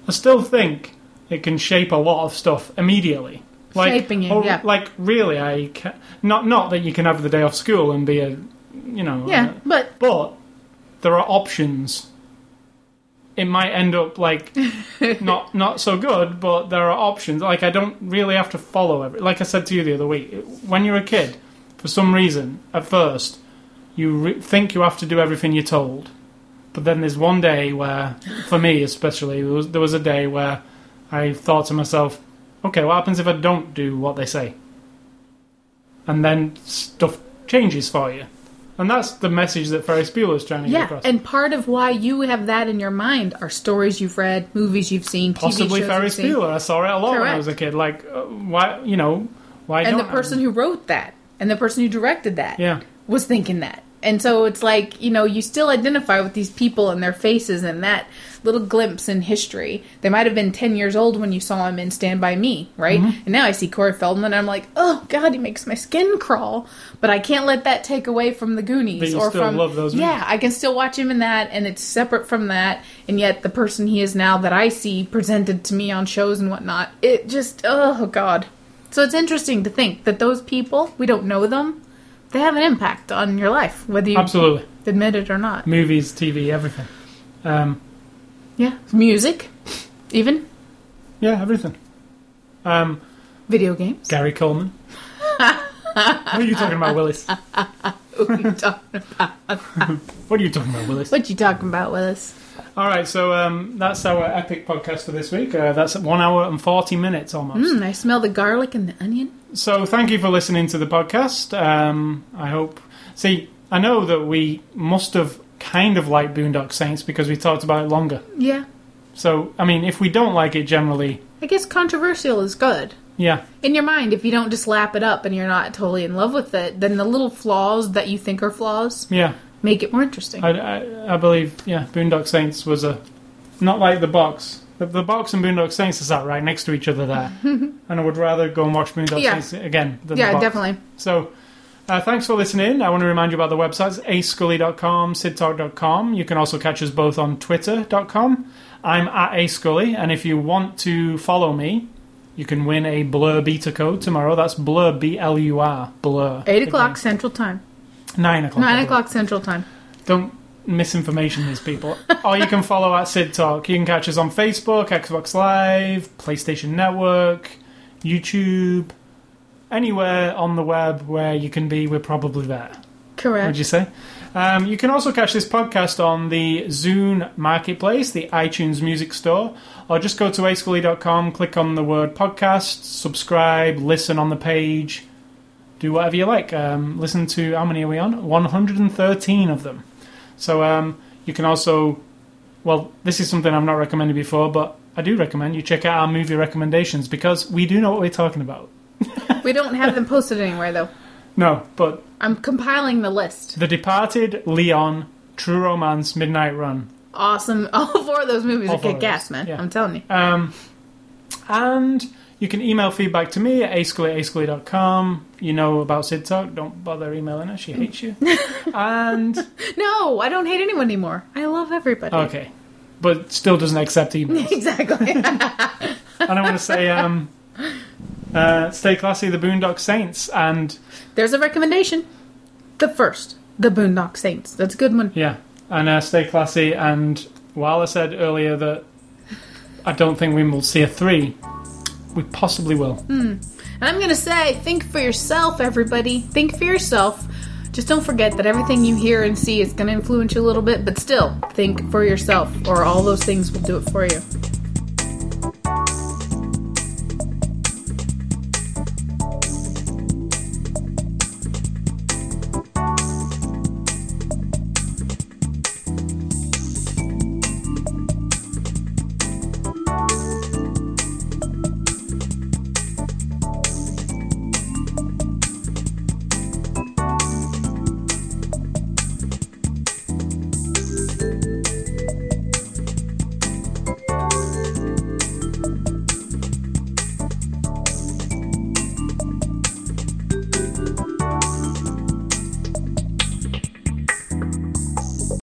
I still think it can shape a lot of stuff immediately. Like, Shaping you, yeah. Like really, I ca- not not that you can have the day off school and be a, you know, Yeah, uh, but but there are options. It might end up like not not so good, but there are options. Like I don't really have to follow every. Like I said to you the other week, when you're a kid, for some reason, at first, you re- think you have to do everything you're told. But then there's one day where, for me especially, there was, there was a day where I thought to myself, okay, what happens if I don't do what they say? And then stuff changes for you. And that's the message that Ferris Bueller is trying to get yeah, across. and part of why you have that in your mind are stories you've read, movies you've seen, Possibly TV shows Ferris you've seen. Bueller. I saw it a lot when I Correct. was a kid. Like, uh, why, you know, why and the don't I? person who wrote that and the person who directed that Yeah. was thinking that and so it's like you know you still identify with these people and their faces and that little glimpse in history. They might have been 10 years old when you saw him in stand by me right? Mm-hmm. and now i see corey feldman and i'm like oh god he makes my skin crawl. But i can't let that take away from the goonies or from yeah i can still watch him in that and it's separate from that. And yet the person he is now that i see presented to me on shows and whatnot it just oh god. So it's interesting to think that those people, we don't know them, they have an impact on your life, whether you Absolutely. admit it or not. Movies, TV, everything. Um, Yeah. Music, even yeah, everything. Um, video games. Gary Coleman. what are you talking about, Willis? what are you talking about? What are you talking about, Willis? What you talking about, Willis? All right, so um, that's our epic podcast for this week. Uh, that's one hour and 40 minutes almost. Mm, I smell the garlic and the onion. So thank you for listening to the podcast. Um, I hope. See, I know that we must have kind of liked Boondock Saints because we talked about it longer. Yeah. So, I mean, if we don't like it generally, I guess controversial is good. yeah, In your mind, if you don't just lap it up and you're not totally in love with it, then the little flaws that you think are flaws yeah. Make it more interesting. I, I, I believe, yeah, Boondock Saints was a. Not like the box. The, the box and Boondock Saints is sat right next to each other there. and I would rather go and watch Boondock Yeah. Saints again than the yeah, definitely. So, uh, thanks for listening. I want to remind you about the websites ascully.com, sidtalk.com. You can also catch us both on twitter.com. I'm at ascully, and if you want to follow me, you can win a Blur beta code tomorrow. That's Blur, B L U R, Blur. 8 o'clock Central Time. Nine o'clock. 9 o'clock Central Time. Don't misinformation these people. or you can follow at Sid Talk. You can catch us on Facebook, Xbox Live, PlayStation Network, YouTube, anywhere on the web where you can be, we're probably there. Correct. Would you say? Um, you can also catch this podcast on the Zune Marketplace, the iTunes Music Store, or just go to ascully.com, click on the word podcast, subscribe, listen on the page, do whatever you like. Um, listen to, how many are we on? 113 of them. So um, you can also, well, this is something I've not recommended before, but I do recommend you check out our movie recommendations because we do know what we're talking about. We don't have them posted anywhere though. No, but I'm compiling the list. The Departed, Leon, True Romance, Midnight Run. Awesome. All four of those movies All are kick ass, man. yeah. I'm telling you. Um, And you can email feedback to me at ascully at ascully.com. You know about Sid Talk. Don't bother emailing her. She hates you. and, No, I don't hate anyone anymore. I love everybody. okay. But still doesn't accept emails. Exactly. and I want to say, um, uh, stay classy, the Boondock Saints. And There's a recommendation. The first, the Boondock Saints. That's a good one. yeah, and uh, stay classy. And while I said earlier that I don't think we will see a three, we possibly will. Hmm. And I'm gonna say, think for yourself, everybody. Think for yourself. Just don't forget that everything you hear and see is gonna influence you a little bit, but still, think for yourself, or all those things will do it for you.